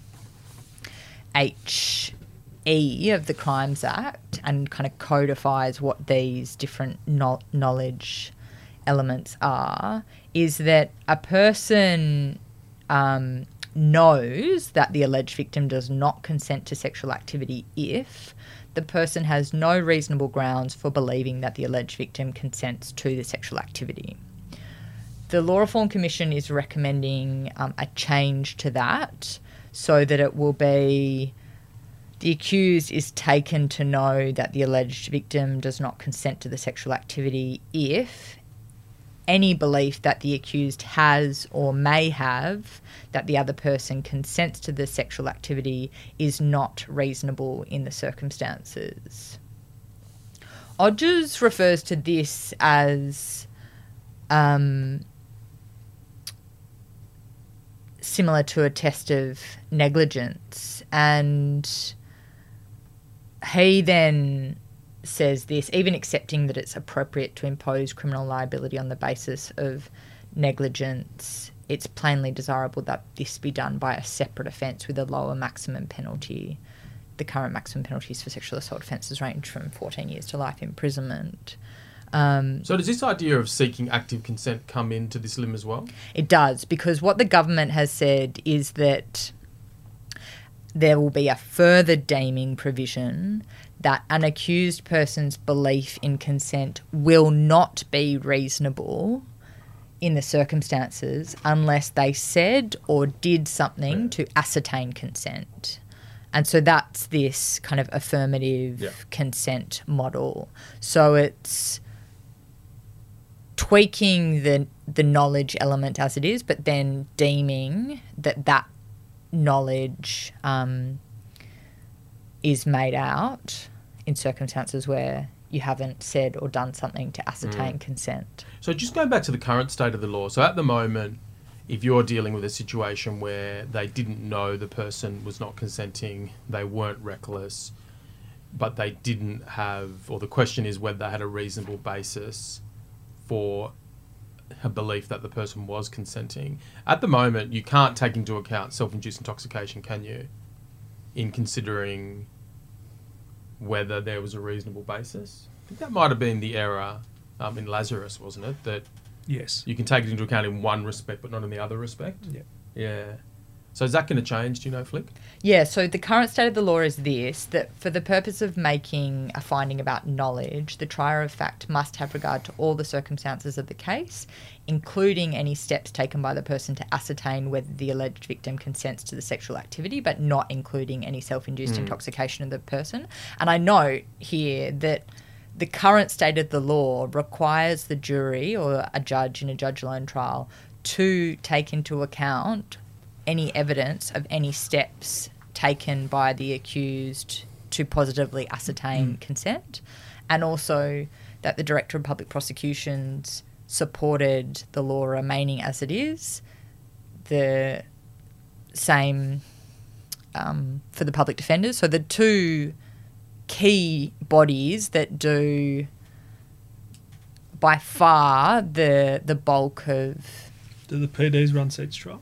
HE of the Crimes Act and kind of codifies what these different no- knowledge elements are, is that a person um, knows that the alleged victim does not consent to sexual activity if the person has no reasonable grounds for believing that the alleged victim consents to the sexual activity. The Law Reform Commission is recommending um, a change to that so that it will be the accused is taken to know that the alleged victim does not consent to the sexual activity if any belief that the accused has or may have that the other person consents to the sexual activity is not reasonable in the circumstances. Odgers refers to this as um, similar to a test of negligence. And he then says this even accepting that it's appropriate to impose criminal liability on the basis of negligence, it's plainly desirable that this be done by a separate offence with a lower maximum penalty. The current maximum penalties for sexual assault offences range from 14 years to life imprisonment. Um, So does this idea of seeking active consent come into this limb as well? It does, because what the government has said is that there will be a further deeming provision that an accused person's belief in consent will not be reasonable in the circumstances unless they said or did something to ascertain consent. And so that's this kind of affirmative Yeah. consent model. So it's tweaking the the knowledge element as it is, but then deeming that that knowledge um, is made out in circumstances where you haven't said or done something to ascertain mm. consent. So just going back to the current state of the law. So at the moment, if you're dealing with a situation where they didn't know the person was not consenting, they weren't reckless, but they didn't have, or the question is whether they had a reasonable basis for a belief that the person was consenting. At the moment, you can't take into account self-induced intoxication, can you? In considering whether there was a reasonable basis. I think that might have been the error um, in Lazarus, wasn't it? That Yes. You can take it into account in one respect, but not in the other respect. Yeah. Yeah. So is that going to change? Do you know, Flick? Yeah, so the current state of the law is this that for the purpose of making a finding about knowledge, the trier of fact must have regard to all the circumstances of the case, including any steps taken by the person to ascertain whether the alleged victim consents to the sexual activity, but not including any self induced hmm. intoxication of the person. And I note here that the current state of the law requires the jury or a judge in a judge alone trial to take into account any evidence of any steps taken by the accused to positively ascertain consent, and also that the Director of Public Prosecutions supported the law remaining as it is. The same um, for the public defenders. So the two key bodies that do by far the the bulk of Do the PDs run sex trials?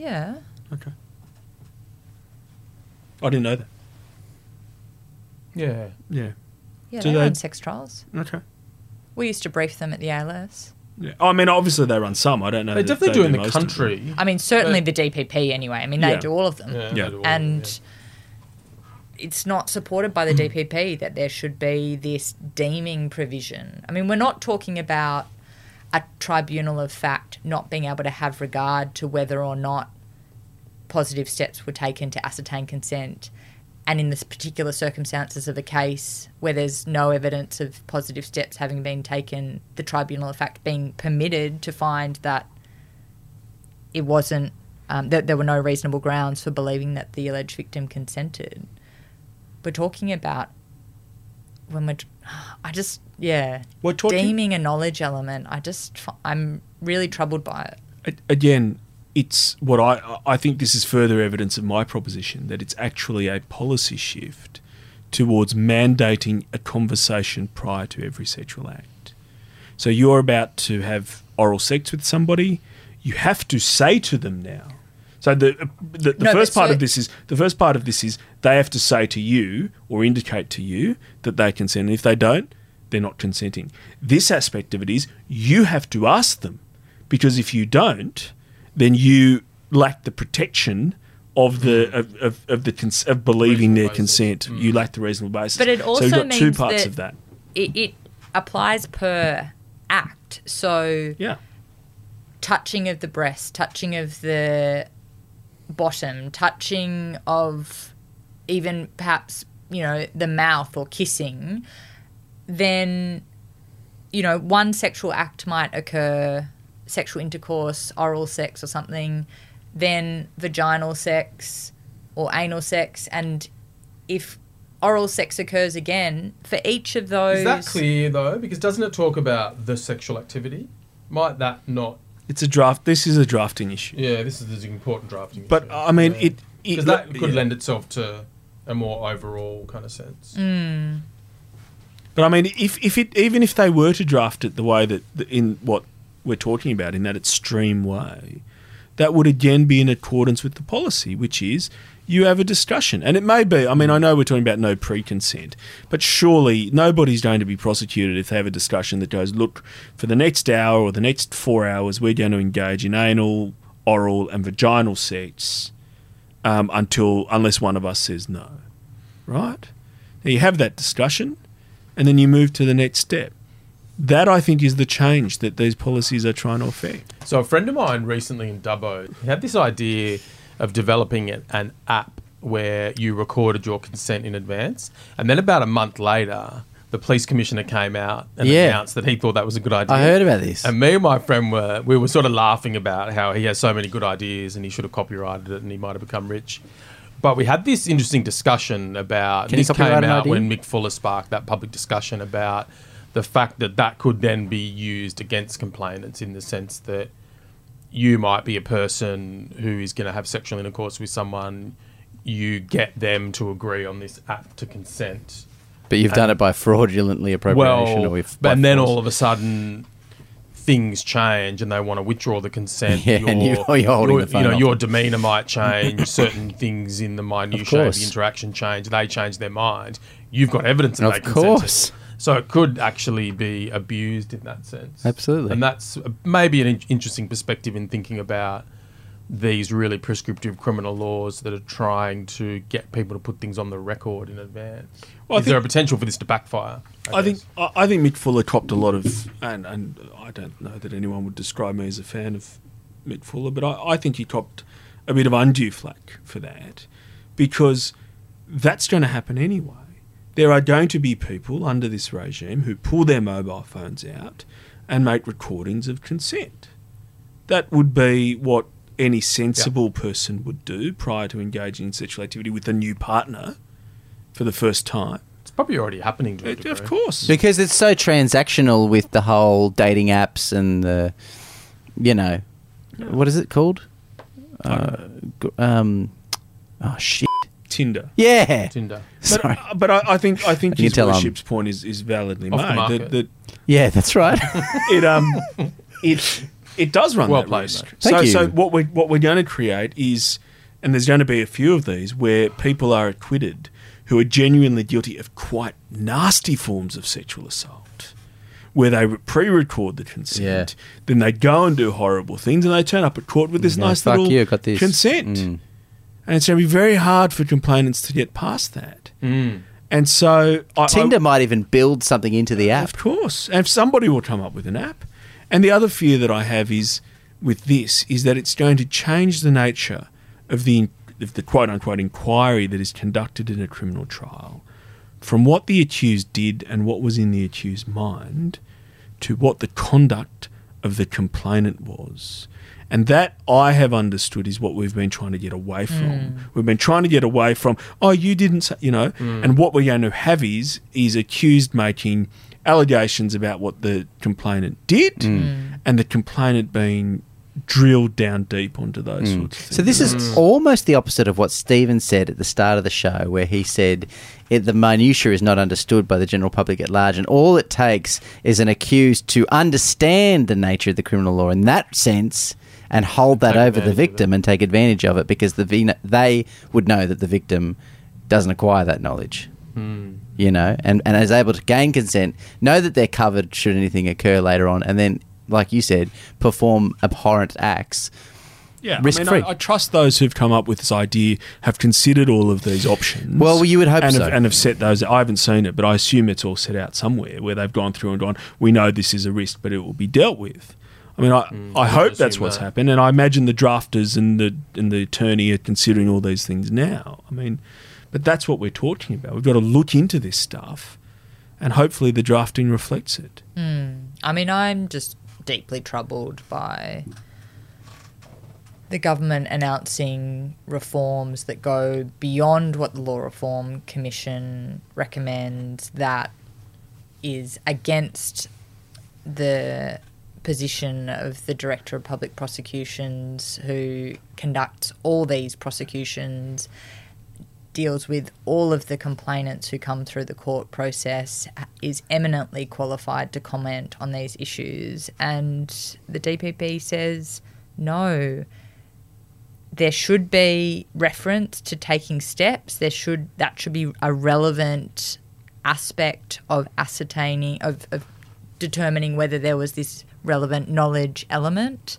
Yeah Okay. I didn't know that. Yeah. Yeah. yeah Do they, they- run sex trials. Okay. We used to brief them at the ALS. Yeah. I mean, obviously they run some. I don't know. They that definitely do in the most of them. country. I mean, certainly But- the DPP anyway. I mean, they Yeah. do all of them. Yeah. Yeah. they do all and it, it's not supported by the DPP that there should be this deeming provision. I mean, we're not talking about a tribunal of fact not being able to have regard to whether or not positive steps were taken to ascertain consent. And in this particular circumstances of a case where there's no evidence of positive steps having been taken, the tribunal of fact being permitted to find that it wasn't um, that there were no reasonable grounds for believing that the alleged victim consented. We're talking about when we're. [SIGHS] I just yeah. Deeming a knowledge element. I just I'm really troubled by it. Again, it's what I I think this is further evidence of my proposition that it's actually a policy shift towards mandating a conversation prior to every sexual act. So you're about to have oral sex with somebody, you have to say to them now. So the uh, the, the No, first part so- of this is the first part of this is they have to say to you or indicate to you that they consent. And if they don't, they're not consenting. This aspect of it is you have to ask them because if you don't, then you lack the protection of the mm. of, of, of the cons- of believing their basis. consent. You mm. lack the reasonable basis. But it also so also you've got two parts that- of that. It, it applies per act. So Yeah. touching of the breast, touching of the bottom, touching of even perhaps, you know, the mouth or kissing, then, you know, one sexual act might occur, sexual intercourse, oral sex or something, then vaginal sex or anal sex. And if oral sex occurs again, for each of those. Is that clear though? Because doesn't it talk about the sexual activity? Might that not? It's a draft. This is a drafting issue. Yeah, this is an important drafting. But issue. But I mean, Yeah. it because that could yeah. lend itself to a more overall kind of sense. Mm. But I mean, if if it even if they were to draft it the way that in what we're talking about, in that extreme way, that would again be in accordance with the policy, which is you have a discussion, and it may be. I mean, I know we're talking about no pre-consent, but surely nobody's going to be prosecuted if they have a discussion that goes, look, for the next hour or the next four hours, we're going to engage in anal, oral, and vaginal sex um, until unless one of us says no, right? Now you have that discussion and then you move to the next step. That I think is the change that these policies are trying to affect. So a friend of mine recently in Dubbo had this idea of developing an- app where you recorded your consent in advance, and then about a month later, the police commissioner came out and Yeah. announced that he thought that was a good idea. I heard about this. And me and my friend were we were sort of laughing about how he has so many good ideas and he should have copyrighted it and he might have become rich. But we had this interesting discussion about Can this came out when Mick Fuller sparked that public discussion about the fact that that could then be used against complainants in the sense that you might be a person who is going to have sexual intercourse with someone, you get them to agree on this act to consent. But you've done it by fraudulently appropriation or Well, but by and then force. all of a sudden things change and they want to withdraw the consent. [LAUGHS] Yeah, and you- you're holding your- the phone You know, off your demeanour might [LAUGHS] change. certain things in the minutiae of, course. the interaction change. They change their mind. You've got evidence of that Of they consented. course. So it could actually be abused in that sense. Absolutely. And that's uh, maybe an in- interesting perspective in thinking about these really prescriptive criminal laws that are trying to get people to put things on the record in advance. Well, Is there a potential for this to backfire? I think? I I think Mick Fuller copped a lot of, and, and I don't know that anyone would describe me as a fan of Mick Fuller, but I, I think he copped a bit of undue flack for that because that's going to happen anyway. There are going to be people under this regime who pull their mobile phones out and make recordings of consent. That would be what any sensible person would do prior to engaging in sexual activity with a new partner for the first time. it's probably already happening to a Of course. Because it's so transactional with the whole dating apps and the, you know, what is it called? Uh, um, oh shit. Tinder. Yeah. Tinder. [LAUGHS] But, Sorry. uh, but I, I think I think You his can tell I'm- point is, is validly Off made. market. That, Yeah, that's right. that [LAUGHS] it um [LAUGHS] it it does run Well that played, risk. Thank so you. so what we what we're going to create is, and there's going to be a few of these where people are acquitted who are genuinely guilty of quite nasty forms of sexual assault. Where they pre-record the consent, then they go and do horrible things, and they turn up at court with this Yeah, nice fuck little you, got this. consent. Mm. And it's going to be very hard for complainants to get past that. Mm. And so I, I- Tinder might even build something into the app. of course. And if somebody will come up with an app. And the other fear that I have is with this is that it's going to change the nature of the of the quote unquote inquiry that is conducted in a criminal trial from what the accused did and what was in the accused's mind to what the conduct of the complainant was. And that I have understood is what we've been trying to get away from. Hmm. We've been trying to get away from, oh, you didn't say, you know, hmm. and what we're going to have is, is accused making allegations about what the complainant did and the complainant being drilled down deep onto those sorts of things. So this is almost the opposite of what Stephen said at the start of the show, where he said it, the minutiae is not understood by the general public at large, and all it takes is an accused to understand the nature of the criminal law in that sense and hold that Take over the victim and take advantage of it because the vi- they would know that the victim doesn't acquire that knowledge. You know, and, and is able to gain consent, know that they're covered should anything occur later on, and then, like you said, perform abhorrent acts. Yeah, I risk mean, free. I, I trust those who've come up with this idea have considered all of these options. Well, you would hope and so. Have, and have set those. I haven't seen it, but I assume it's all set out somewhere where they've gone through and gone. We know this is a risk, but it will be dealt with. I mean, I, I I hope that's what's that. happened, and I imagine the drafters and the and the attorney are considering all these things now. I mean, but that's what we're talking about. We've got to look into this stuff, and hopefully the drafting reflects it. Hmm. I mean, I'm just deeply troubled by the government announcing reforms that go beyond what the Law Reform Commission recommends, that is against the position of the Director of Public Prosecutions, who conducts all these prosecutions deals with all of the complainants who come through the court process, is eminently qualified to comment on these issues. And the DPP says no. There should be reference to taking steps. There should that should be a relevant aspect of ascertaining of, of determining whether there was this relevant knowledge element.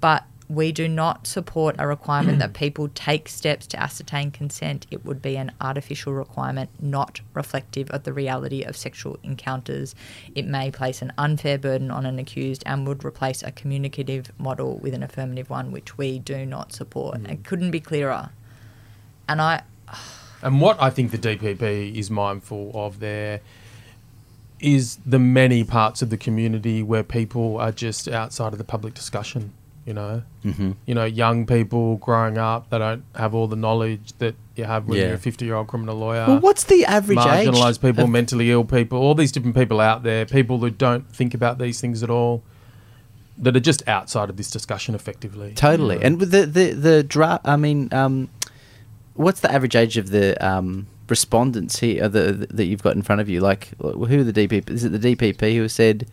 But we do not support a requirement that [CLEARS THROAT] people take steps to ascertain consent. It would be an artificial requirement, not reflective of the reality of sexual encounters. It may place an unfair burden on an accused and would replace a communicative model with an affirmative one, which we do not support. Hmm. It couldn't be clearer. And I, And what I think the DPP is mindful of there is the many parts of the community where people are just outside of the public discussion. You know, mm-hmm. you know, young people growing up they don't have all the knowledge that you have when Yeah. you're a 50 year old criminal lawyer. Well, what's the average age? marginalised people, of- mentally ill people, all these different people out there, people who don't think about these things at all, that are just outside of this discussion effectively. Totally. And with the the the dra- I mean, um, what's the average age of the um, respondents here uh, the, the, that you've got in front of you? Like, who are the DPP? Is it the DPP who said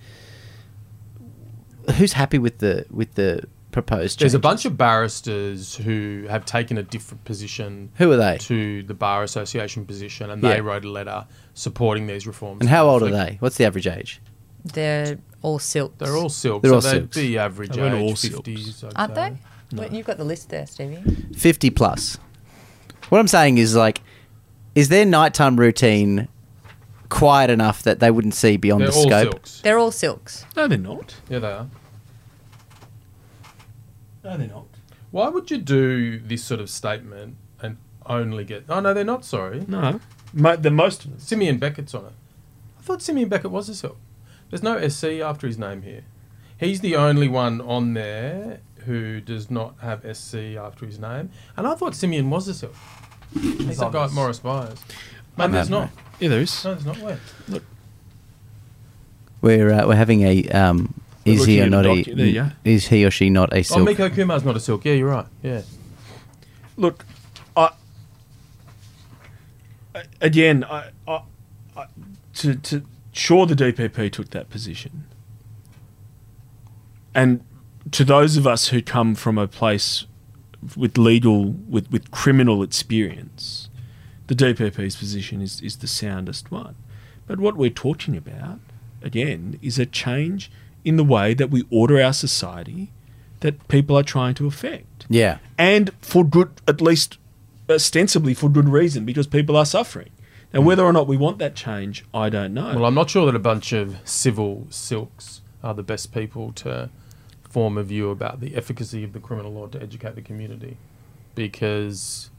who's happy with the with the proposed There's a bunch of barristers who have taken a different position Who are they? to the Bar Association position, and Yeah. they wrote a letter supporting these reforms. And how old are they? What's the average age? They're all silks. They're all silks. They're so all they'd silks. be average They weren't all age silks. 50s. I'd aren't say. they? Well, you've got the list there, Stevie. 50 plus. What I'm saying is like, is their nighttime routine quiet enough that they wouldn't see beyond They're the scope? silks. They're all silks. No, they're not. Yeah, they are. No, they're not. Why would you do this sort of statement and only get? Oh no, they're not. Sorry, No. Mo- the most of them. Simeon Beckett's on it. I thought Simeon Beckett was a silk. There's no SC after his name here. He's the only one on there who does not have SC after his name, and I thought Simeon was a silk. He's that guy at Maurice Byers. Mate, there's not. Yeah, there is. No, there's not. Where? Look. We're uh, we're having a um, We're is he or not a a docu- there you go. is he or she not a silk? Oh, silk? Miko Kumar's not a silk. Yeah, you're right. Yeah. Look, I I- again, I, I, I to to sure the DPP took that position, and to those of us who come from a place with legal with with criminal experience, the DPP's position is is the soundest one. But what we're talking about again is a change in the way that we order our society that people are trying to affect yeah, and for good, at least ostensibly for good reason, because people are suffering. Now, hmm. whether or not we want that change, I don't know. Well, I'm not sure that a bunch of civil silks are the best people to form a view about the efficacy of the criminal law to educate the community, because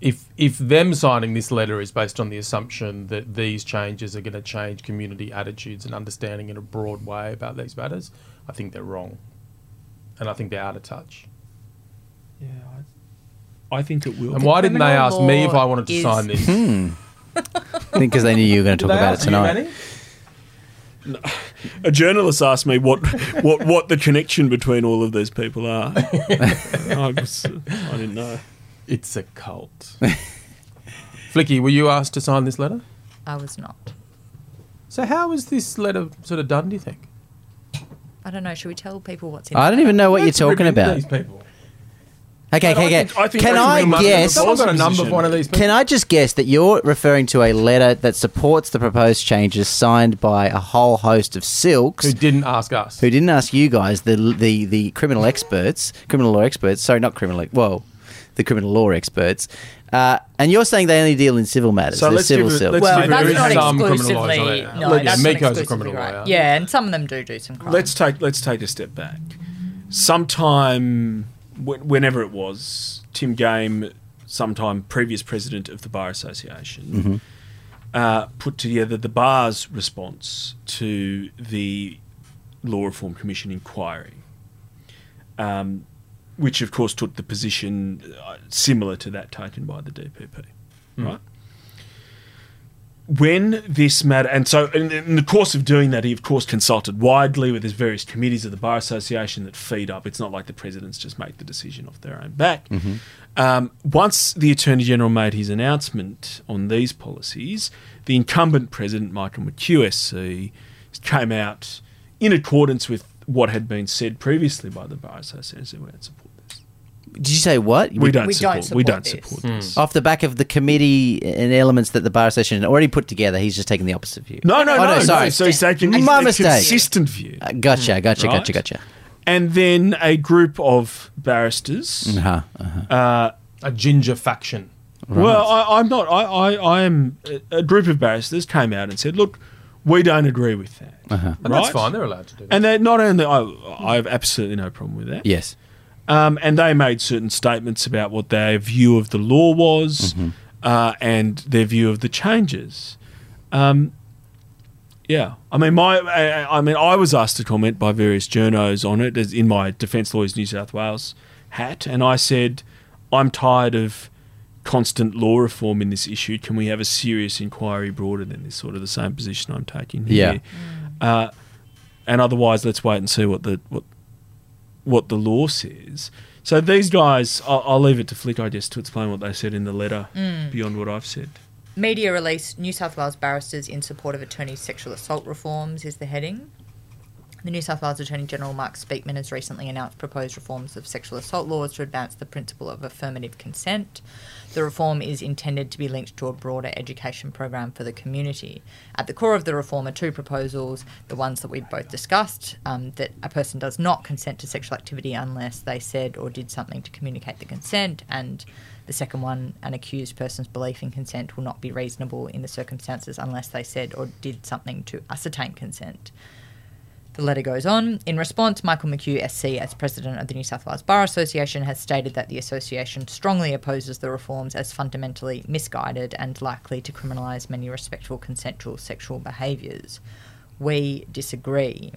if if them signing this letter is based on the assumption that these changes are going to change community attitudes and understanding in a broad way about these matters, I think they're wrong, and I think they're out of touch. yeah, I, I think it will. And why didn't they ask me if I wanted to is- sign this? Hmm. [LAUGHS] I think because they knew you were going to talk about it tonight. Manny? A journalist asked me what what what the connection between all of these people are. [LAUGHS] I, was, I didn't know. It's a cult. [LAUGHS] Flicky, were you asked to sign this letter? I was not. So how was this letter sort of done? Do you think? I don't know. Should we tell people what's in it? I don't even know what you're Let's talking rip about. These people. Okay, But I okay, okay. think- I think Can that's a I real guess? for Someone got a number for one of these people. Can I just guess that you're referring to a letter that supports the proposed changes signed by a whole host of silks Who didn't ask us? who didn't ask you guys, the the the criminal experts, criminal law experts. Sorry, not criminal. Well, the criminal law experts. Uh, and you're saying they only deal in civil matters. So let's civil give it- let's Well, give it- that's not some exclusively. lawyers on. No, Look, that's Miko's not a exclusively criminal right. lawyer. Yeah, and some of them do do some crime. Let's take let's take a step back. Sometime, wh- whenever it was, Tim Game, sometime previous president of the Bar Association, uh, put together the bar's response to the Law Reform Commission inquiry, um, which of course took the position uh, similar to that taken by the DPP, right? when this matter, and so in, in the course of doing that, he of course consulted widely with his various committees of the Bar Association that feed up. It's not like the presidents just make the decision off their own back. Um, once the Attorney General made his announcement on these policies, the incumbent president, Michael McHugh SC, came out in accordance with what had been said previously by the Bar Association. said, We don't support. Did you say what? We don't We don't support. we don't this. support Hmm. this. Off the back of the committee and elements that the bar association already put together, he's just taking the opposite view. No, no, Oh, no, no, no. sorry. So he's taking a, My a mistake. consistent view. Uh, gotcha, gotcha, Right. gotcha, gotcha. and then a group of barristers. Uh-huh, uh-huh. Uh, A ginger faction. Well, I, I'm not. I, I, I am. A group of barristers came out and said, "Look, we don't agree with that." Uh-huh. And that's fine. They're allowed to do that. And they not only I, I have absolutely no problem with that. Yes. Um, and they made certain statements about what their view of the law was, uh, and their view of the changes. Um, yeah, I mean, my, I, I mean, I was asked to comment by various journos on it as in my Defence Lawyers New South Wales hat, and I said, I'm tired of constant law reform in this issue. Can we have a serious inquiry broader than this? Sort of the same position I'm taking here. Uh, and otherwise, let's wait and see what the what what the law says. So these guys, I'll, I'll leave it to Flick, I guess, to explain what they said in the letter mm. beyond what I've said. Media release New South Wales barristers in support of attorney sexual assault reforms is the heading. The New South Wales Attorney General Mark Speakman has recently announced proposed reforms of sexual assault laws to advance the principle of affirmative consent. The reform is intended to be linked to a broader education program for the community. At the core of the reform are two proposals the ones that we've both discussed um, that a person does not consent to sexual activity unless they said or did something to communicate the consent, and the second one, an accused person's belief in consent will not be reasonable in the circumstances unless they said or did something to ascertain consent. The letter goes on. In response, Michael McHugh, SC, as president of the New South Wales Bar Association, has stated that the association strongly opposes the reforms as fundamentally misguided and likely to criminalise many respectful consensual sexual behaviours. We disagree.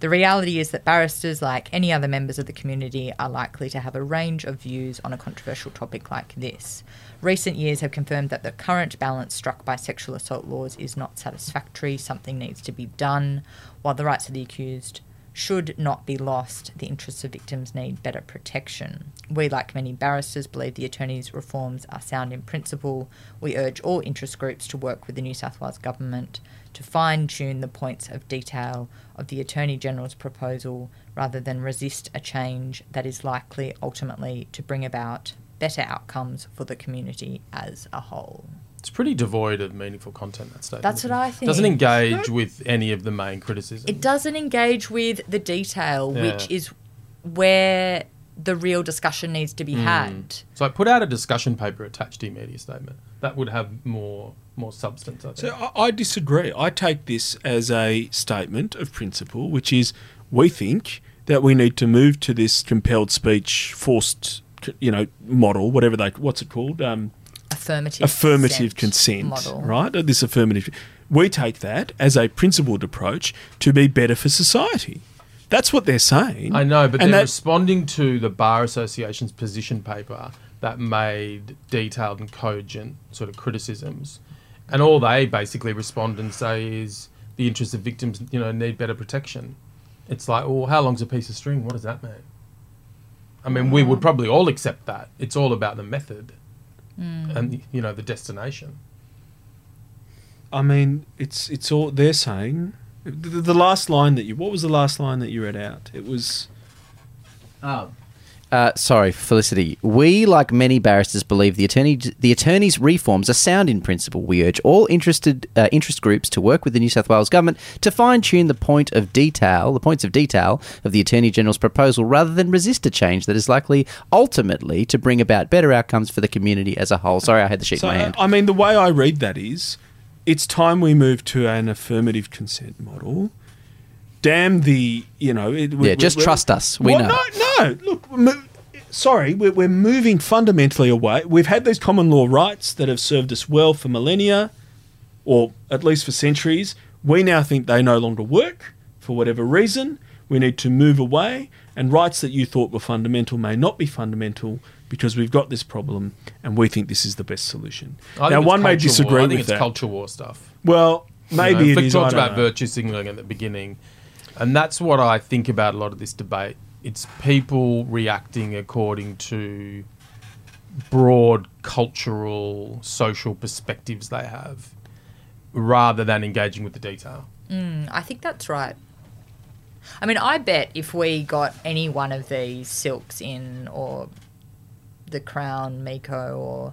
The reality is that barristers, like any other members of the community, are likely to have a range of views on a controversial topic like this. Recent years have confirmed that the current balance struck by sexual assault laws is not satisfactory. Something needs to be done. While the rights of the accused should not be lost, the interests of victims need better protection. We, like many barristers, believe the attorney's reforms are sound in principle. We urge all interest groups to work with the New South Wales Government to fine tune the points of detail of the Attorney General's proposal rather than resist a change that is likely ultimately to bring about better outcomes for the community as a whole. It's pretty devoid of meaningful content. That statement. That's what I think. Doesn't engage with any of the main criticisms. It doesn't engage with the detail, Yeah. which is where the real discussion needs to be Hmm. had. So I put out a discussion paper attached to your media statement. That would have more more substance. I think. So I, I disagree. I take this as a statement of principle, which is we think that we need to move to this compelled speech, forced, you know, model, whatever they, what's it called? Um, Affirmative, affirmative consent, model. right? Uh, This affirmative. We take that as a principled approach to be better for society. That's what they're saying. I know, but and they're that- responding to the Bar Association's position paper that made detailed and cogent sort of criticisms. And all they basically respond and say is the interests of victims, you know, need better protection. It's like, well, how long's a piece of string? What does that mean? I mean, we would probably all accept that. It's all about the method hmm. and, you know, the destination. I mean, it's it's all they're saying. The, the last line that you, what was the last line that you read out? It was. Uh, Uh, sorry, Felicity. We, like many barristers, believe the attorney the attorney's reforms are sound in principle. We urge all interested uh, interest groups to work with the New South Wales government to fine tune the point of detail, the points of detail of the attorney general's proposal, rather than resist a change that is likely ultimately to bring about better outcomes for the community as a whole. Sorry, I had the sheet So in my hand. I mean, the way I read that is, it's time we move to an affirmative consent model. Damn the, you know. It, we- Yeah, just we- trust us. We Well, know. No. Look, mo- sorry, we're, we're moving fundamentally away. We've had these common law rights that have served us well for millennia, or at least for centuries. We now think they no longer work for whatever reason. We need to move away, and rights that you thought were fundamental may not be fundamental because we've got this problem, and we think this is the best solution. I now, one may disagree war. I with think it's that. culture war stuff. Well, maybe you know, it Vic is. talked about know. virtue signaling at the beginning, and that's what I think about a lot of this debate. It's people reacting according to broad cultural, social perspectives they have, rather than engaging with the detail. Mm, I think that's right. I mean, I bet if we got any one of these silks in, or the Crown, Miko, or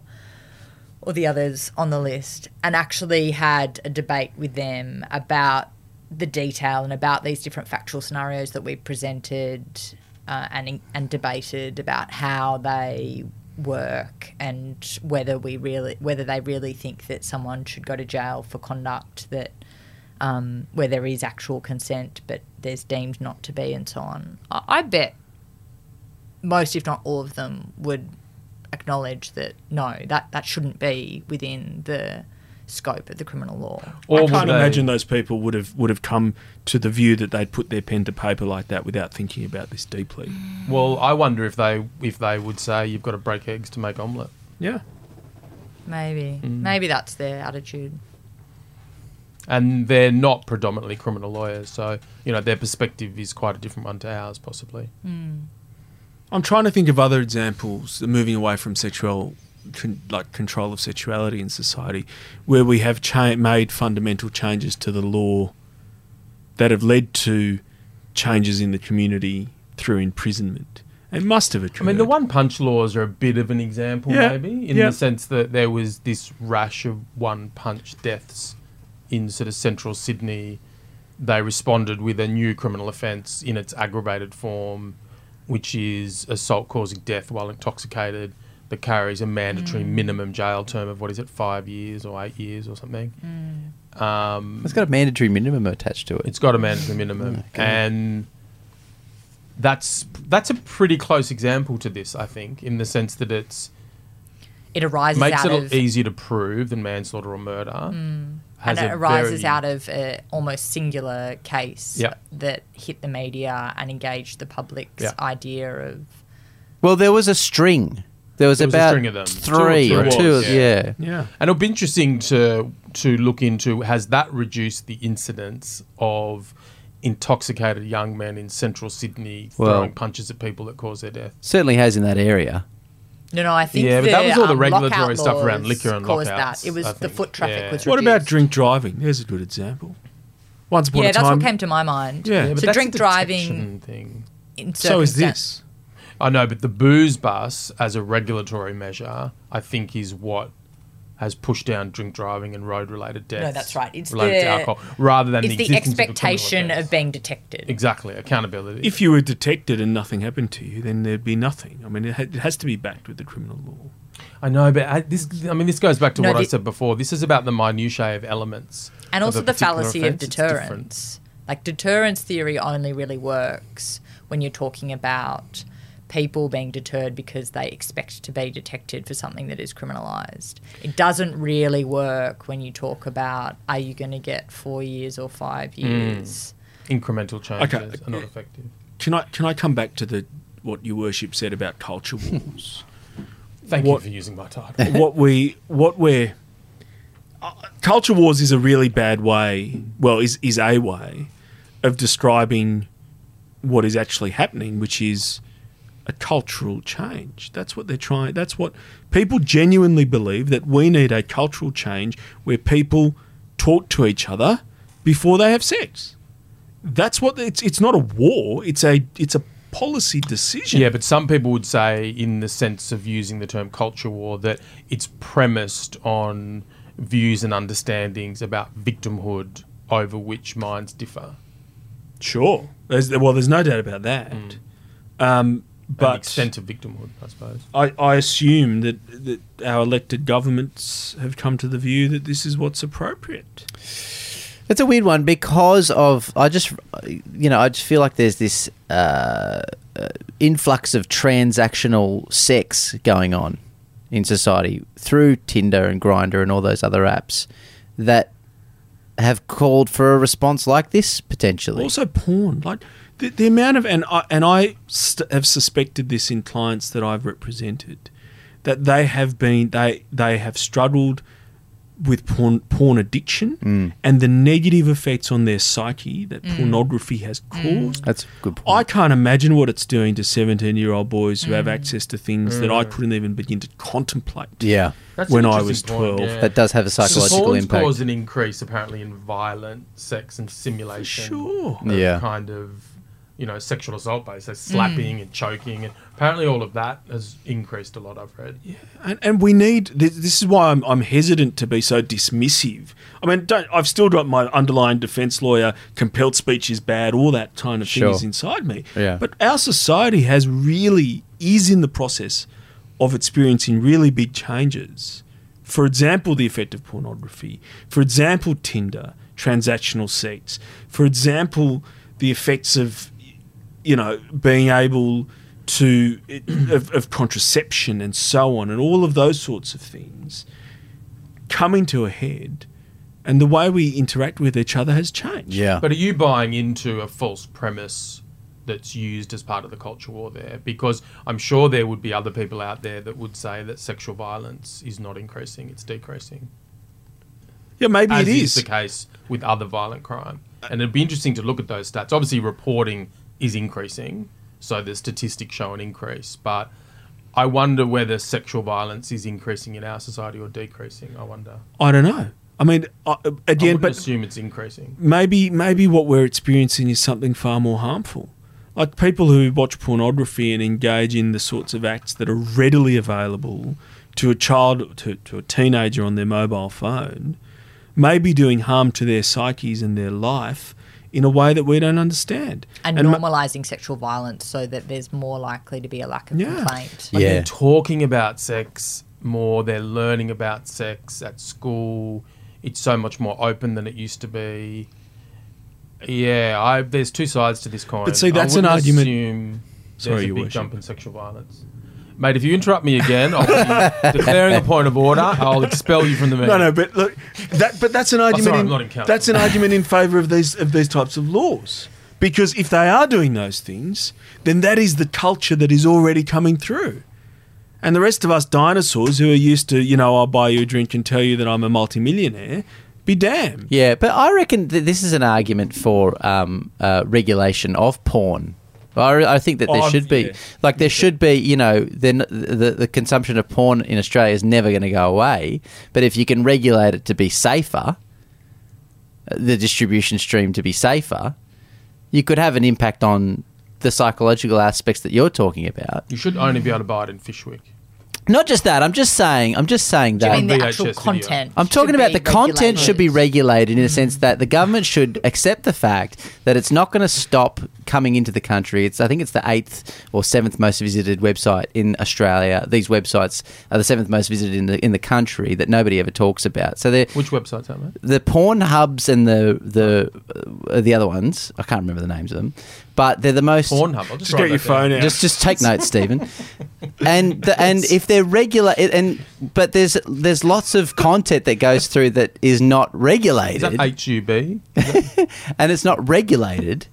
or the others on the list, and actually had a debate with them about the detail and about these different factual scenarios that we presented uh, and and debated about how they work and whether we really whether they really think that someone should go to jail for conduct that um, where there is actual consent but there's deemed not to be and so on. I, I bet most, if not all of them, would acknowledge that no, that, that shouldn't be within the scope of the criminal law. Or I can't they- imagine those people would have would have come to the view that they'd put their pen to paper like that without thinking about this deeply. Well, I wonder if they if they would say you've got to break eggs to make omelette. Yeah. Maybe. Mm. Maybe that's their attitude. And they're not predominantly criminal lawyers, so you know their perspective is quite a different one to ours, possibly. I'm trying to think of other examples moving away from sexual, con, like control of sexuality in society, where we have cha- made fundamental changes to the law that have led to changes in the community through imprisonment. It must have I mean, the one punch laws are a bit of an example, Yeah, maybe, in yeah. the sense that there was this rash of one punch deaths in sort of central Sydney. They responded with a new criminal offence in its aggravated form, which is assault causing death while intoxicated, that carries a mandatory mm. minimum jail term of what is it, five years or eight years or something. Mm. Um, It's got a mandatory minimum attached to it. it's got a mandatory minimum, mm, and that's that's a pretty close example to this, I think, in the sense that it's It arises makes out it of easier to prove than manslaughter or murder. and it arises very- out of an almost singular case Yep. that hit the media and engaged the public's Yeah. idea of Well, there was a string. There was There was a about string of them. three Two or or two. Was, yeah. yeah. yeah. And it'll be interesting to to look into has that reduced the incidence of intoxicated young men in central Sydney Well- throwing punches at people that cause their death? Certainly has in that area. no, no. I think Yeah, but the, that was all the um, regulatory stuff around liquor and caused lockouts, that. It was I the think. foot traffic Yeah. was. What about drink driving? There's a good example. Once upon Yeah, a that's what came to my mind. Yeah, Yeah, but so that's a drink driving thing. in so is circumstan- this. I know, but the booze bus as a regulatory measure, I think, is what has pushed down drink driving and road related deaths. No, that's right. It's related to alcohol, rather than It's the, the existence of expectation of being detected. exactly accountability. If you were detected and nothing happened to you, then there'd be nothing. I mean, it, ha- it has to be backed with the criminal law. I know, but I, this, I mean, this goes back to No, what I said before. This is about the minutiae of elements, and of also a the fallacy of offence. It's different. deterrence. Like deterrence theory only really works when you're talking about people being deterred because they expect to be detected for something that is criminalized. It doesn't really work when you talk about are you going to get 4 years or 5 Mm. years. Incremental changes Okay. are not effective. Can I can I come back to the what your worship said about culture wars? [LAUGHS] Thank What- you for using my title. [LAUGHS] what we what we're uh, culture wars is a really bad way. Well, is is a way of describing what is actually happening, which is a cultural change. That's what they're trying. That's what people genuinely believe that we need a cultural change where people talk to each other before they have sex. That's what it's. It's not a war. It's a. It's a policy decision. Yeah, but some people would say, in the sense of using the term culture war, that it's premised on views and understandings about victimhood over which minds differ. Sure. There's, well, there's no doubt about that. Um, But but extent of victimhood, I suppose. I, I assume that, that our elected governments have come to the view that this is what's appropriate. It's a weird one because of I just you know I just feel like there's this uh, uh, influx of transactional sex going on in society through Tinder and Grindr and all those other apps that have called for a response like this potentially. Also, porn. Like the, the amount of and I, and I st- have suspected this in clients that I've represented that they have been they they have struggled with porn porn addiction mm. and the negative effects on their psyche that mm. pornography has mm. caused. That's a good point. I can't imagine what it's doing to 17 year old boys who have access to things that I couldn't even begin to contemplate yeah, That's when I was point, 12. yeah. that does have a psychological Porn's impact. caused an increase apparently in violent sex and simulation. Sure. Yeah. Kind of, you know, sexual assault based, so slapping mm. and choking, and apparently all of that has increased a lot. I've read. And, and we need this, this is why I'm, I'm hesitant to be so dismissive. I mean, don't, I've still got my underlying defense lawyer, compelled speech is bad, all that kind of thing is inside me. Yeah. But our society has really, is in the process of experiencing really big changes. For example, the effect of pornography. For example, Tinder, transactional sex. For example, the effects of, you know, being able to of, of contraception and so on, and all of those sorts of things coming to a head, and the way we interact with each other has changed. yeah, But are you buying into a false premise that's used as part of the culture war there? Because I'm sure there would be other people out there that would say that sexual violence is not increasing; it's decreasing. yeah, maybe as it is. is. the case with other violent crime. And it'd be interesting to look at those stats. Obviously, reporting is increasing, so the statistics show an increase. But I wonder whether sexual violence is increasing in our society or decreasing. I wonder. I don't know. I mean, uh, I again, wouldn't but assume it's increasing. maybe maybe what we're experiencing is something far more harmful. Like people who watch pornography and engage in the sorts of acts that are readily available to a child, to, to a teenager on their mobile phone, may be doing harm to their psyches and their life in a way that we don't understand. And, ma- normalizing sexual violence so that there's more likely to be a lack of Yeah. complaint. Like Yeah. they're talking about sex more. They're learning about sex at school. It's so much more open than it used to be. Yeah, I, there's two sides to this coin. But see, I that's an argument- Assume Sorry, there's a Your big Worship. jump in sexual violence. Mate, if you interrupt me again, I'll be [LAUGHS] declaring a point of order. I'll expel you from the meeting. No, no, but look, that but that's an argument. sorry, in, I'm not in that's an argument in favour of these of these types of laws, because if they are doing those things, then that is the culture that is already coming through, and the rest of us dinosaurs who are used to, you know, I'll buy you a drink and tell you that I'm a multimillionaire, be damned. Yeah, but I reckon that this is an argument for um, uh, regulation of porn. I, I think that there Oh, should be, yeah. like, there should be, you know, then the, the consumption of porn in Australia is never going to go away. But if you can regulate it to be safer, the distribution stream to be safer, you could have an impact on the psychological aspects that you're talking about. You should only be able to buy it in Fyshwick. Not just that. I'm just saying. I'm just saying Do you that. mean the VHS actual video. content? I'm talking about be the content should be regulated? regulated in a sense that the government should accept the fact that it's not going to stop coming into the country. It's I think it's the eighth or seventh most visited website in Australia. These websites are the seventh most visited in the in the country that nobody ever talks about. So they're Which website's are they? the porn hubs and the the uh, the other ones. I can't remember the names of them, but they're the most Pornhub. I'll just, Just get your that down. phone out. just just take notes, Stephen. [LAUGHS] And the, and if they're regular and but there's there's lots of content that goes through that is not Is regulated that HUB? [LAUGHS] and it's not regulated.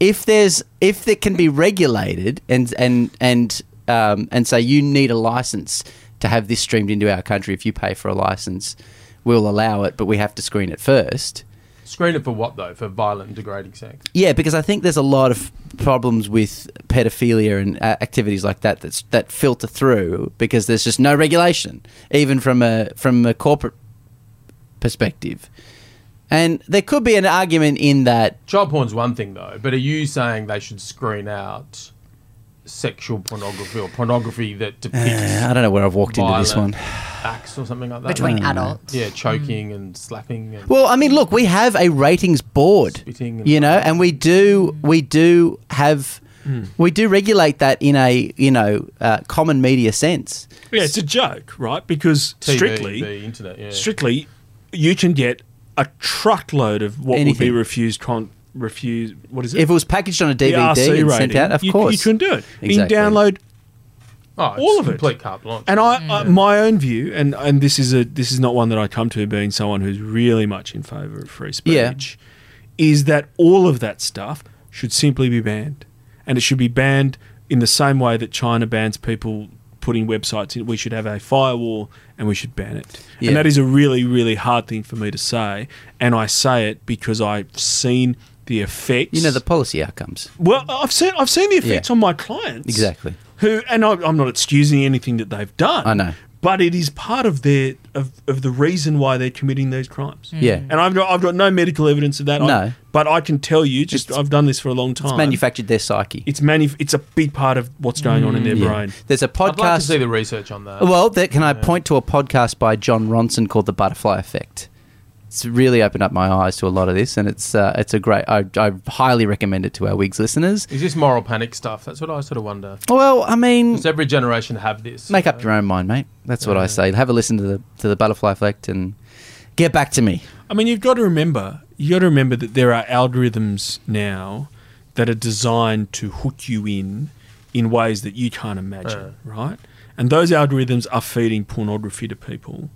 If there's if it can be regulated and and and um, and say you need a license to have this streamed into our country, if you pay for a license, we'll allow it, but we have to screen it first. Screen it for what though? For violent and degrading sex. Yeah, because I think there's a lot of problems with pedophilia and uh, activities like that that's, that filter through because there's just no regulation, even from a from a corporate perspective. And there could be an argument in that Child porn's one thing though, but are you saying they should screen out sexual pornography or pornography that depicts uh, I don't know where I've walked into this one. acts or something like that? between I adults. yeah, choking and slapping. And Well, I mean, look, we have a ratings board, Spitting you know, and we do we do have we do regulate that in a you know uh, common media sense. Yeah, it's a joke, right? Because TV, strictly, the internet. Yeah. strictly, you can get a truckload of what would be refused. Con- refused. What is it? If it was packaged on a The DVD RC and sent rating, out, of you, course, you couldn't do it. You can download oh, all of it. complete carte blanche. And I, I, my own view, and, and this is a this is not one that I come to being someone who's really much in favour of free Yeah. speech, is that all of that stuff should simply be banned, and it should be banned in the same way that China bans people putting websites in. We should have a firewall, and we should ban it. Yeah. And that is a really really hard thing for me to say, and I say it because I've seen the effects. you know the policy outcomes. well, I've seen I've seen the effects Yeah. on my clients Exactly. who and I, I'm not excusing anything that they've done. I know. But it is part of their of, of the reason why they're committing these crimes. Yeah. Mm. and I've got I've got no medical evidence of that. I- No. but I can tell you, just I've done this for a long time. It's manufactured their psyche. It's manu- It's a big part of what's going on in their mm. Yeah. brain. There's a I'd like to podcast. see the research on that. well, there, can I point to a podcast by Jon Ronson called The Butterfly Effect? It's really opened up my eyes to a lot of this, and it's uh, it's a great. I, I highly recommend it to our Wigs listeners. Is this moral panic stuff? That's what I sort of wonder. Well, I mean, Does every generation have this? make up your own mind, mate. That's what I say. Have a listen to the to the Butterfly Effect and get back to me. I mean, you've got to remember, you got to remember that there are algorithms now that are designed to hook you in in ways that you can't imagine, right? And those algorithms are feeding pornography to people.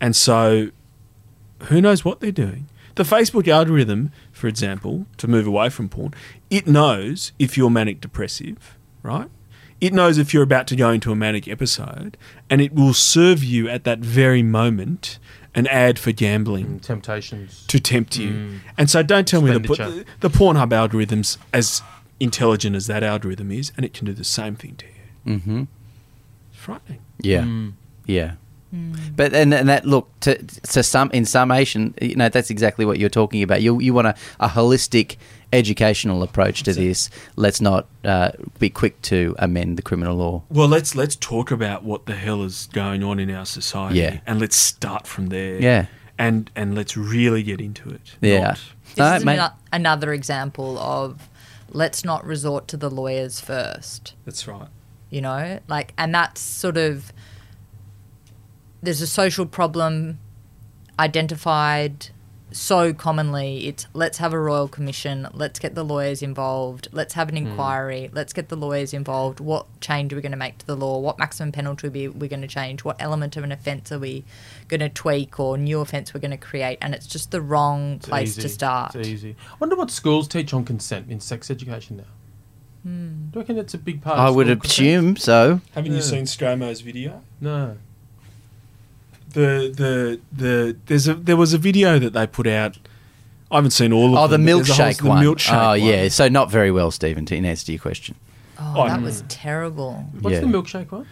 And so who knows what they're doing? The Facebook algorithm, for example, to move away from porn, it knows if you're manic depressive, right? It knows if you're about to go into a manic episode, and it will serve you at that very moment an ad for gambling Temptations. to tempt you. And so don't tell me the, Expenditure. the Pornhub algorithm's as intelligent as that algorithm is, and it can do the same thing to you. Mm-hmm. It's frightening. Yeah, Mm. yeah. But and, and that look to to some in summation, you know, that's exactly what you're talking about. You you want a, a holistic educational approach to this. Let's not uh, be quick to amend the criminal law. Well, let's let's talk about what the hell is going on in our society, Yeah. and let's start from there. Yeah. and and let's really get into it. Yeah. Not- This All right, is mate. ano- another example of let's not resort to the lawyers first. that's right. you know like and that's sort of there's a social problem identified so commonly it's let's have a royal commission let's get the lawyers involved let's have an inquiry let's get the lawyers involved what change are we going to make to the law what maximum penalty are we, we're going to change what element of an offence are we going to tweak or new offence we're going to create and it's just the wrong It's place to start It's easy. I wonder what schools teach on consent in sex education now. Hmm. Do you reckon it's a big part? I of would school consent? assume so. Haven't you seen Stromo's video? No. The the the there's a there was a video that they put out. I haven't seen all of Oh, the them. but there's a whole- milkshake the one. milkshake oh, one. yeah. So not very well, Stephen. To in answer to your question, oh, Oh, that no. was terrible What's Yeah. the milkshake one?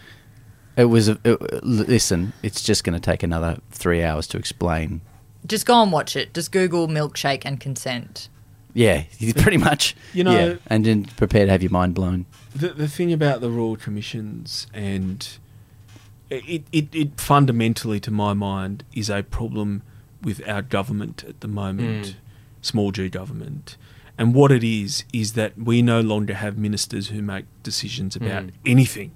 it was. A, it, listen, it's just going to take another three hours to explain. just go and watch it just google milkshake and consent Yeah, [LAUGHS] pretty much. You know- yeah, and then prepare to have your mind blown. the the thing about the royal commissions and it, it it fundamentally to my mind is a problem with our government at the moment Mm. small g government and what it is is that we no longer have ministers who make decisions about Mm. anything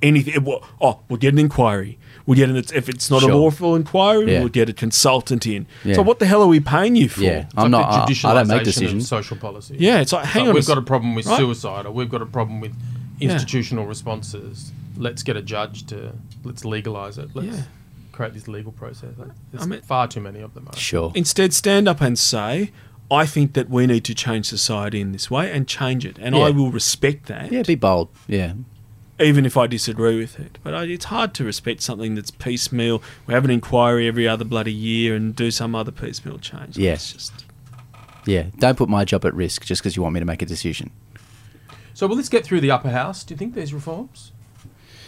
anything Well, oh we'll get an inquiry we'll get an if it's not Sure. a lawful inquiry Yeah. we'll get a consultant in Yeah. so what the hell are we paying you for Yeah, I'm like not. the I, I don't make decisions. social policy. yeah it's like hang Like, on we've got a problem with right? suicide, or we've got a problem with institutional responses. Let's get a judge to let's legalize it. Let's Yeah. create this legal process. There's I mean- far too many of them. I Sure. Instead, stand up and say, I think that we need to change society in this way and change it. And Yeah. I will respect that, Yeah, be bold. Yeah. even if I disagree with it. But I, it's hard to respect something that's piecemeal. We have an inquiry every other bloody year and do some other piecemeal change. Like, Yeah. Just, Yeah. Don't put my job at risk just because you want me to make a decision. So will this get through the upper house? Do you think there's reforms?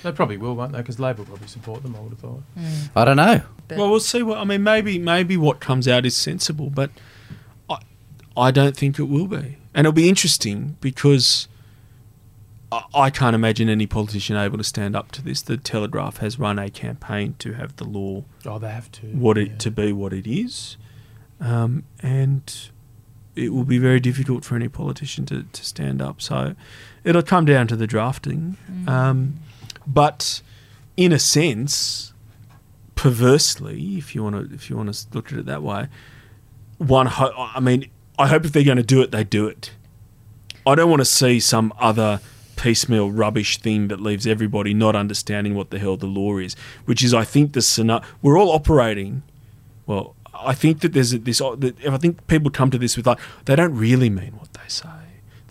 They probably will, won't they? Because Labor will probably support them. I would have thought. I don't know. But- well, we'll see what. I mean, maybe maybe what comes out is sensible, but I, I don't think it will be. And it'll be interesting because I, I can't imagine any politician able to stand up to this. The Telegraph has run a campaign to have the law Oh, they have to. what it yeah. to be what it is, um, and it will be very difficult for any politician to, to stand up. So it'll come down to the drafting, um, but in a sense, perversely, if you want to if you want to look at it that way, one ho- I mean, I hope if they're going to do it, they do it. I don't want to see some other piecemeal rubbish thing that leaves everybody not understanding what the hell the law is, which is, I think, the scenario. We're all operating. Well, I think that there's this. I think people come to this with like they don't really mean what they say.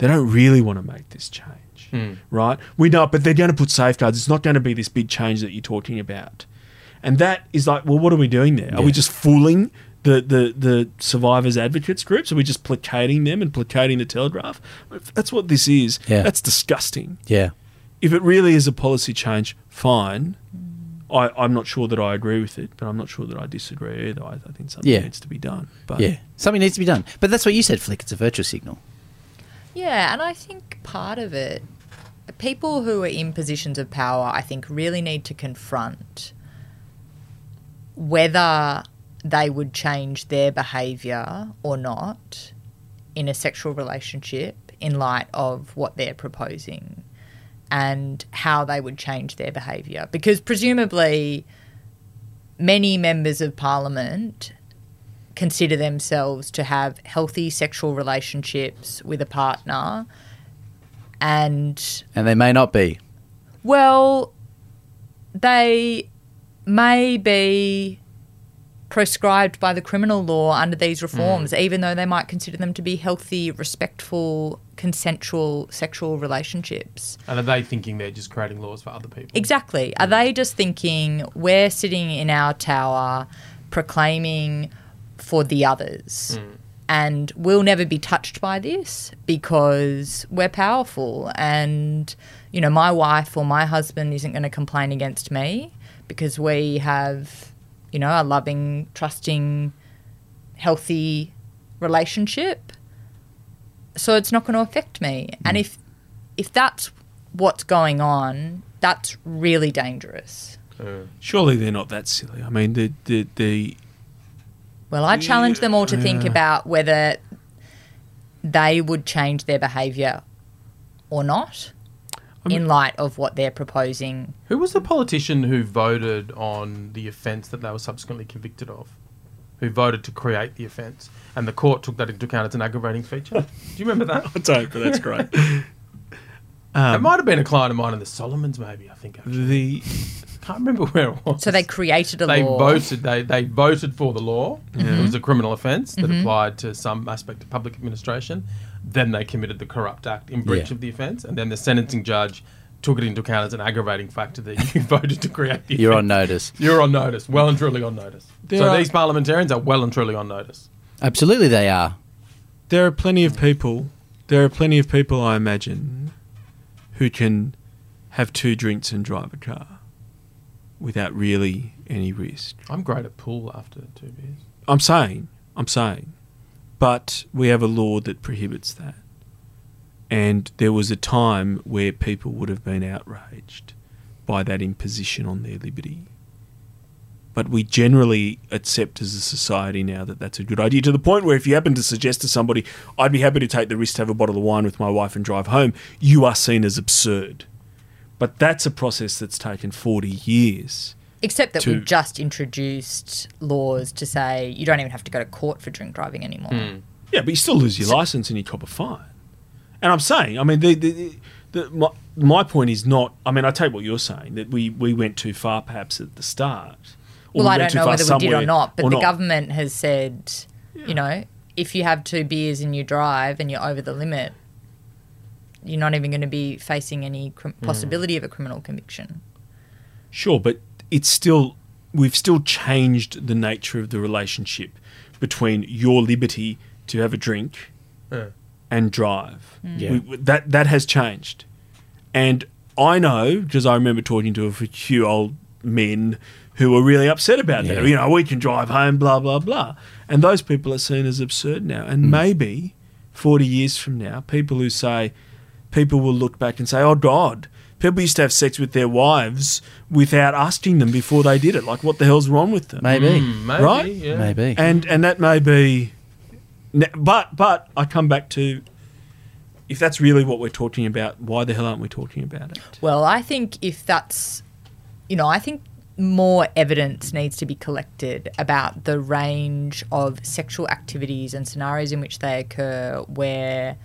They don't really want to make this change, Hmm. right? We know, but they're going to put safeguards. It's not going to be this big change that you're talking about, and that is like, well, what are we doing there? Are we just fooling the, the, the survivors advocates groups? Are we just placating them and placating the Telegraph? If that's what this is, Yeah. that's disgusting. Yeah. If it really is a policy change, fine. I, I'm not sure that I agree with it, but I'm not sure that I disagree either. I, I think something Yeah. needs to be done. But Yeah. Something needs to be done. But that's what you said, Flick. It's a virtue signal. Yeah, and I think part of it, people who are in positions of power, I think, really need to confront whether they would change their behaviour or not in a sexual relationship in light of what they're proposing and how they would change their behaviour. Because presumably, many members of parliament consider themselves to have healthy sexual relationships with a partner and And they may not be. well they may be prescribed by the criminal law under these reforms hmm. even though they might consider them to be healthy respectful consensual sexual relationships And are they thinking they're just creating laws for other people? Exactly. Are hmm. they just thinking we're sitting in our tower proclaiming for the others mm. and we'll never be touched by this because we're powerful and you know my wife or my husband isn't going to complain against me because we have, you know, a loving, trusting, healthy relationship. So it's not going to affect me. Mm. And if if that's what's going on, that's really dangerous. Uh. Surely they're not that silly. I mean, the the, the Well, I challenge them all to think Yeah. about whether they would change their behaviour or not in light of what they're proposing. Who was the politician who voted on the offence that they were subsequently convicted of? Who voted to create the offence, and the court took that into account as an aggravating feature? [LAUGHS] Do you remember that? I don't, but that's great. [LAUGHS] it um, might have been a client of mine in the Solomons, maybe. I think. Actually. the can't remember [LAUGHS] where it was. So they created a they law. voted. They they voted for the law. It was a criminal offence that Mhm. applied to some aspect of public administration. Then they committed the corrupt act in breach Yeah. of the offence, and then the sentencing judge took it into account as an aggravating factor that you [LAUGHS] voted to create the. You're on notice. You're on notice. Well and truly on notice. There so are- these parliamentarians are well and truly on notice. Absolutely, they are. there are plenty of people. There are plenty of people, I imagine, who can have two drinks and drive a car without really any risk. I'm great at pool after two beers. I'm saying, I'm saying, but we have a law that prohibits that. And there was a time where people would have been outraged by that imposition on their liberty. But we generally accept as a society now that that's a good idea to the point where if you happen to suggest to somebody, I'd be happy to take the risk to have a bottle of wine with my wife and drive home, you are seen as absurd. But that's a process that's taken 40 years. Except that to- we've just introduced laws to say you don't even have to go to court for drink driving anymore. Hmm. Yeah, but you still lose your license and you cop a fine. And I'm saying, I mean, the, the, the, the, my, my point is not. I mean, I take what you're saying that we, we went too far perhaps at the start. Or Well, we I went don't too know whether we did or not, but or the not. government has said, you know, if you have two beers and you drive and you're over the limit, you're not even going to be facing any crim- Hmm. possibility of a criminal conviction. Sure, but it's still we've still changed the nature of the relationship between your liberty to have a drink Yeah. and drive. Yeah. We- that that has changed, and I know because I remember talking to a few old men who were really upset about Yeah. that. You know, we can drive home, blah blah blah, and those people are seen as absurd now. And maybe forty years from now, people who say people will look back and say, "Oh God." People used to have sex with their wives without asking them before they did it. Like, what the hell's wrong with them? Maybe. Mm, maybe, Right? Yeah. Maybe. and and that may be but but i come back to if that's really what we're talking about why the hell aren't we talking about it Well, I think if that's, you know, I think more evidence needs to be collected about the range of sexual activities and scenarios in which they occur where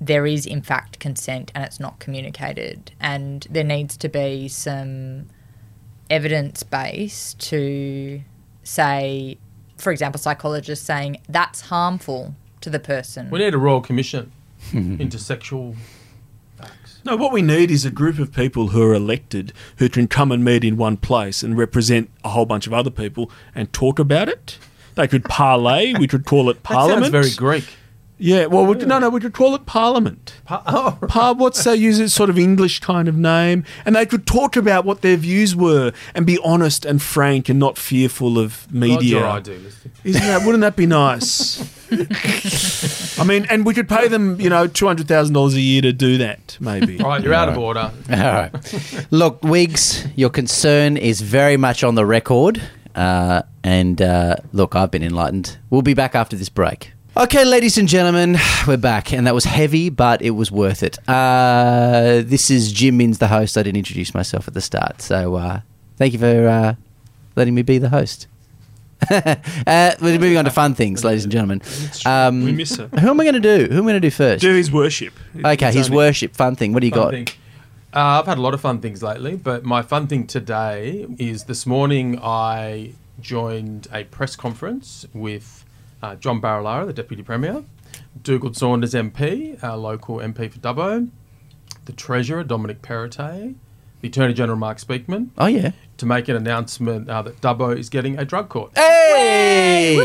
there is, in fact, consent and it's not communicated. And there needs to be some evidence base to say, for example, psychologists saying that's harmful to the person. We need a royal commission [LAUGHS] into sexual facts. no what we need is a group of people who are elected who can come and meet in one place and represent a whole bunch of other people and talk about it they could [LAUGHS] parlay we could call it parliament That parliament sounds very Greek. Yeah well we, no no we could call it parliament Pa- oh, right. Par, what's they use a sort of English kind of name, and they could talk about what their views were and be honest and frank and not fearful of media. your idealistic. Isn't that? Wouldn't that be nice? I mean, and we could pay them, you know, two hundred thousand dollars a year to do that. Maybe. All right, you're out of order. [LAUGHS] All right. Look, Wigs, your concern is very much on the record. Uh, and uh, look, I've been enlightened. We'll be back after this break. Okay, ladies and gentlemen, we're back. And that was heavy, but it was worth it. Uh, this is Jim Minns, the host. I didn't introduce myself at the start. So uh, thank you for uh, letting me be the host. [LAUGHS] uh, we're moving on to fun things, ladies and gentlemen. Um, We miss her. Who am I going to do? Who am I going to do first? Do his worship. Okay, It's his only- worship, fun thing. What do you Fun got? thing. Uh, I've had a lot of fun things lately, but my fun thing today is this morning I joined a press conference with uh, John Barilaro, the Deputy Premier, Dugald Saunders MP, our local MP for Dubbo, the Treasurer, Dominic Perrottet, the Attorney General, Mark Speakman, Oh, yeah. to make an announcement uh, that Dubbo is getting a drug court. Hey!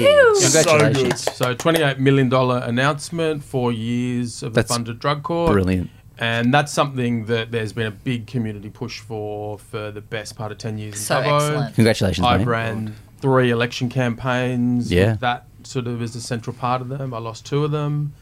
Congratulations. So, $28 million announcement, four years of That's a funded drug court. Brilliant. And that's something that there's been a big community push for for the best part of 10 years in So Dubbo. excellent. Congratulations, I've ran three election campaigns. Yeah. with That sort of is a central part of them. I lost two of them.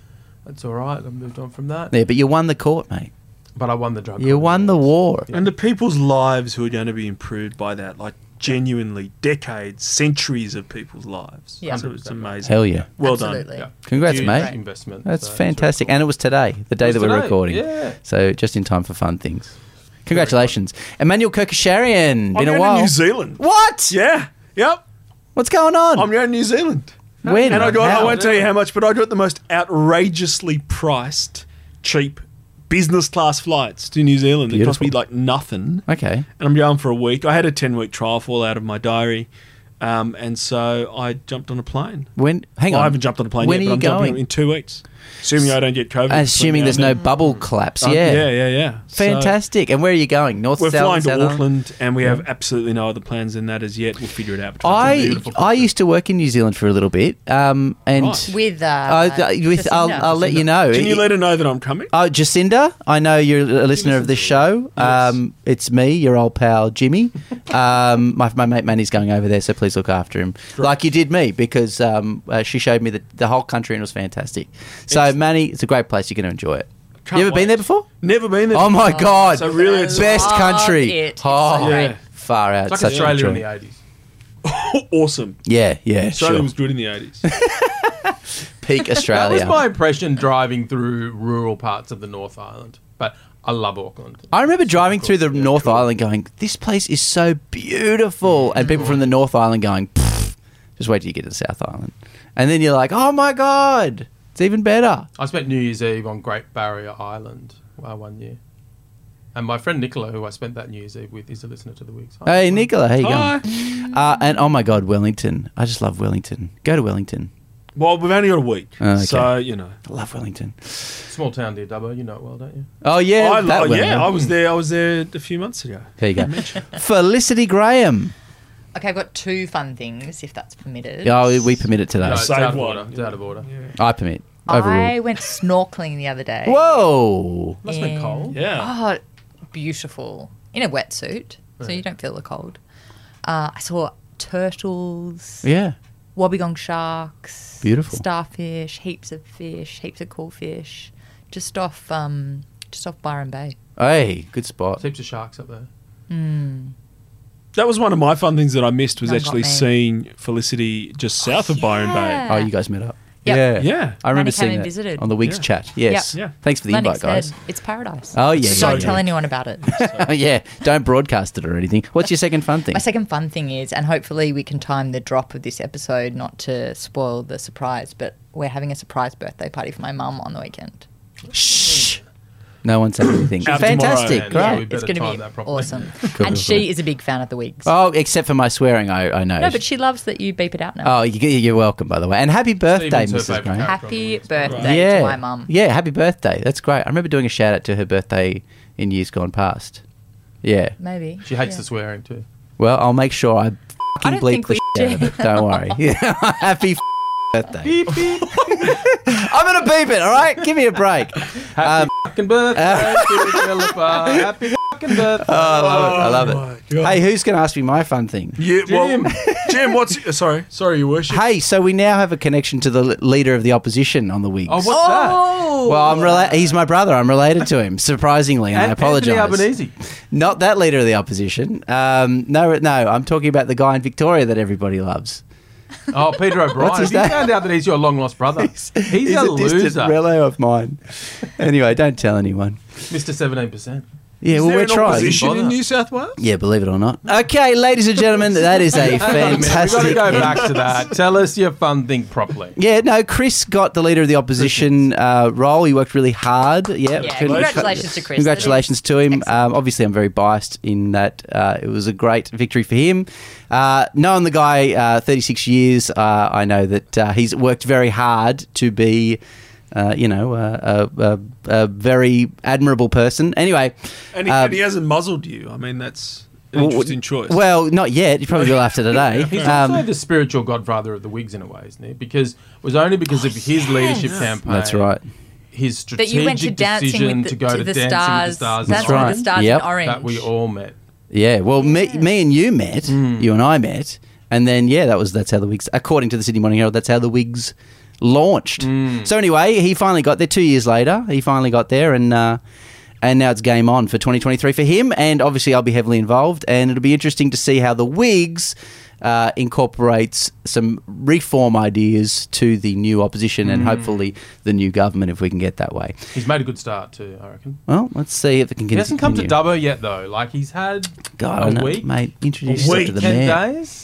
That's all right. I've moved on from that. Yeah, but you won the court, mate. But I won the drug. You won the war. And the people's lives who are going to be improved by that, like genuinely decades, centuries of people's lives. Yeah. So it's amazing. Hell yeah. Well Absolutely. done. Congrats, Huge mate. Investment. That's uh, so fantastic. really And it was today, the day that was we're today, recording. yeah. So just in time for fun things. Congratulations. Emmanuel Kerkyasharian. Been I'm a going while. to New Zealand. What? Yeah. Yep. What's going on? I'm going to New Zealand. When? And I, do, I won't tell you how much, but I got the most outrageously priced, cheap business class flights to New Zealand. It cost me like nothing. Okay. And I'm going for a week. I had a 10 week trial fall out of my diary. Um, and so I jumped on a plane. When? Hang Well, on. I haven't jumped on a plane When yet, are but you I'm jumping going? in two weeks. Assuming I don't get COVID. Assuming there's no bubble collapse. Uh, yeah. yeah, yeah, yeah. So- Fantastic. and where are you going? North, we're south, flying to south Island? Auckland, and we have absolutely no other plans than that as yet. We'll figure it out. I I used to work in New Zealand for a little bit, um, and Right. With uh, uh, with I'll, I'll let you know. Can you let her know that I'm coming? Oh, Jacinda, I know you're a listener of this show. Um, it's me, your old pal Jimmy. [LAUGHS] Um, my, my mate Manny's going over there, so please look after him, like you did me, because um, uh, she showed me the, the whole country and it was fantastic. So, It's- Manny, it's a great place. You're going to enjoy it. Can't you ever wait. been there before? Never been there. Oh my God! So really, it's best Love country. it. It's Oh, so great. Yeah. far out. It's like Such a Australia in joy. the 80s. [LAUGHS] awesome. Yeah, yeah, Australia sure. was good in the 80s. [LAUGHS] Peak That Australia. was my impression driving through rural parts of the North Island. But I love Auckland. I remember driving through the Yeah, North cool. Island going, this place is so beautiful. Mm. And people from the North Island going, "Pfft, just wait till you get to the South Island. And then you're like, oh my God, it's even better. I spent New Year's Eve on Great Barrier Island uh, one year. And my friend Nicola, who I spent that New Year's Eve with, is a listener to the Wigs. Hi. Hey, Nicola, how you Hi. going? Uh, and oh my God, Wellington. I just love Wellington. Go to Wellington. Well, we've only got a week, Oh, okay. so you know. I love Wellington. Small town dear Dubbo, you know it well, don't you? Oh, yeah. I, that lo- Wellington. yeah, I was there. I was there a few months ago. There you go. Felicity Graham. Okay, I've got two fun things, if that's permitted. Oh, we- we permit it today. No, it's Save out of one. order. It's out of order. I permit. I Overruled. went snorkeling the other day. Whoa. Must have been in- cold. Yeah. Oh, beautiful. In a wetsuit, so you don't feel the cold. Uh, I saw turtles, Yeah. wobbegong sharks, Beautiful. starfish, heaps of fish, heaps of cool fish, just off um, just off Byron Bay. Hey, good spot. Heaps of sharks up there. That was one of my fun things that I missed was No, got actually me. seeing Felicity just oh, south of Byron Bay. Oh, you guys met up. Yep. Yeah. Yeah. I remember Manny came seeing and that visited. on the Wigs Yeah. chat. Yes. Yep. Yeah. Thanks for the Lennox invite, guys. said, It's paradise. Oh, yeah, So Don't yeah. tell anyone about it. [LAUGHS] yeah. Don't broadcast it or anything. What's your second fun thing? My second fun thing is, and hopefully we can time the drop of this episode not to spoil the surprise, but we're having a surprise birthday party for my mum on the weekend. Shh. No one said anything. Out Fantastic. tomorrow. Yeah, Great. we it's going to be awesome. [LAUGHS] Cool, and she is a big fan of the wigs. Oh, except for my swearing, I, I know. no, but she loves that you beep it out now. Oh, you, you're welcome, by the way. And happy birthday, Stephen's Mrs. favourite Graham. character. Happy Right. birthday Yeah. to my mum. Yeah, happy birthday. That's great. I remember doing a shout out to her birthday in years gone past. Yeah. Maybe. She hates Yeah. the swearing too. Well, I'll make sure I I fucking don't bleep the we shit out of it. Don't worry. Yeah. [LAUGHS] happy [LAUGHS] birthday. [LAUGHS] I'm going to beep it, all right? Give me a break. Happy Um, fucking birthday, [LAUGHS] to Happy fucking birthday. Oh, I love it. I love Oh it. God. Hey, who's going to ask me my fun thing? Yeah, well, Jim. Jim, what's uh, sorry, sorry, your worship. Hey, so we now have a connection to the l- leader of the opposition on the Wigs. Oh, what's that? Oh! Well, I'm rela- he's my brother. I'm related to him, surprisingly, and, I An- apologise. Anthony Albanese. Not that leader of the opposition. Um, no, no, I'm talking about the guy in Victoria that everybody loves. [LAUGHS] Oh, Peter O'Brien. What's his Have you name? found out that he's your long lost brother? [LAUGHS] He's, a, distant loser. relo of mine. anyway, don't tell anyone. Mr. 17%. Yeah, Is well, there we're an trying. opposition in New South Wales? Yeah, believe it or not. Okay, ladies and gentlemen, [LAUGHS] that is a fantastic. on a minute. We've got to go back to that. Tell us your fun thing properly. Yeah, no, Chris got the leader of the opposition uh, role. He worked really hard. Yeah, Yeah, congratulations to Chris. Congratulations to him. Um, obviously, I'm very biased in that uh, it was a great victory for him. Uh, knowing the guy uh, 36 years, uh, I know that uh, he's worked very hard to be. Uh, you know, uh, a, a, a very admirable person. Anyway, And he, um, and he hasn't muzzled you. I mean, that's an well, interesting choice. Well, not yet. You probably will after [LAUGHS] today. He's Um, also the spiritual godfather of the Wigs in a way, isn't he? Because it was only because of his leadership campaign. that's right. his That strategic you went to Dancing decision with the, to go to, the Dancing Stars. with the Stars, Dancing right. the Stars Yep. in Orange. that we all met. Yeah, well, me, me and you met, Hmm. you and I met, and then yeah, that was that's how the Wigs, according to the Sydney Morning Herald, that's how the Wigs launched. Hmm. So anyway, he finally got there two years later. He finally got there, and uh, and now it's game on for 2023 for him. And obviously, I'll be heavily involved, and it'll be interesting to see how the Wigs. Uh, incorporates some reform ideas to the new opposition and hopefully the new government if we can get that way. He's made a good start too, I reckon. Well, let's see if it can He hasn't come to. Dubbo yet though. Like he's had God, a I know, week, mate. Introduce A yourself week, to the ten mayor. days.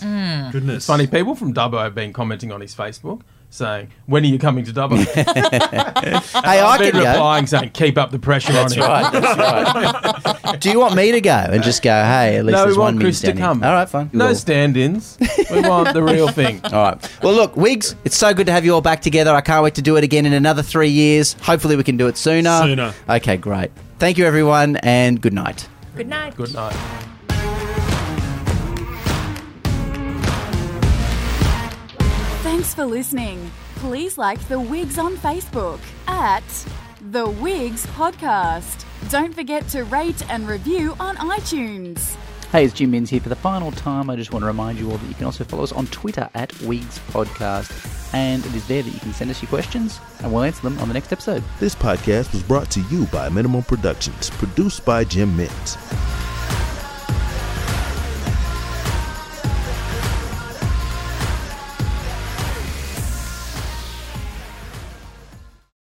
Goodness. Funny people from Dubbo have been commenting on his Facebook saying, "When are you coming to Dublin?" [LAUGHS] Hey, I I've been can go. replying saying, "Keep up the pressure That's on him." right. That's right. [LAUGHS] Do you want me to go and just go? Hey, at least No, we there's one want Chris to come. All right, fine. No Well, stand-ins. [LAUGHS] We want the real thing. all right. Well, look, Wigs, it's so good to have you all back together. I can't wait to do it again in another three years. Hopefully, we can do it sooner. Sooner. Okay, great. Thank you, everyone, and good night. Good night. Good night. Thanks for listening. Please like The Wigs on Facebook at The Wigs Podcast. Don't forget to rate and review on iTunes. Hey, it's Jim Minns here for the final time. I just want to remind you all that you can also follow us on Twitter at Wigs Podcast, and it is there that you can send us your questions, and we'll answer them on the next episode. This podcast was brought to you by Minimum Productions, produced by Jim Minns.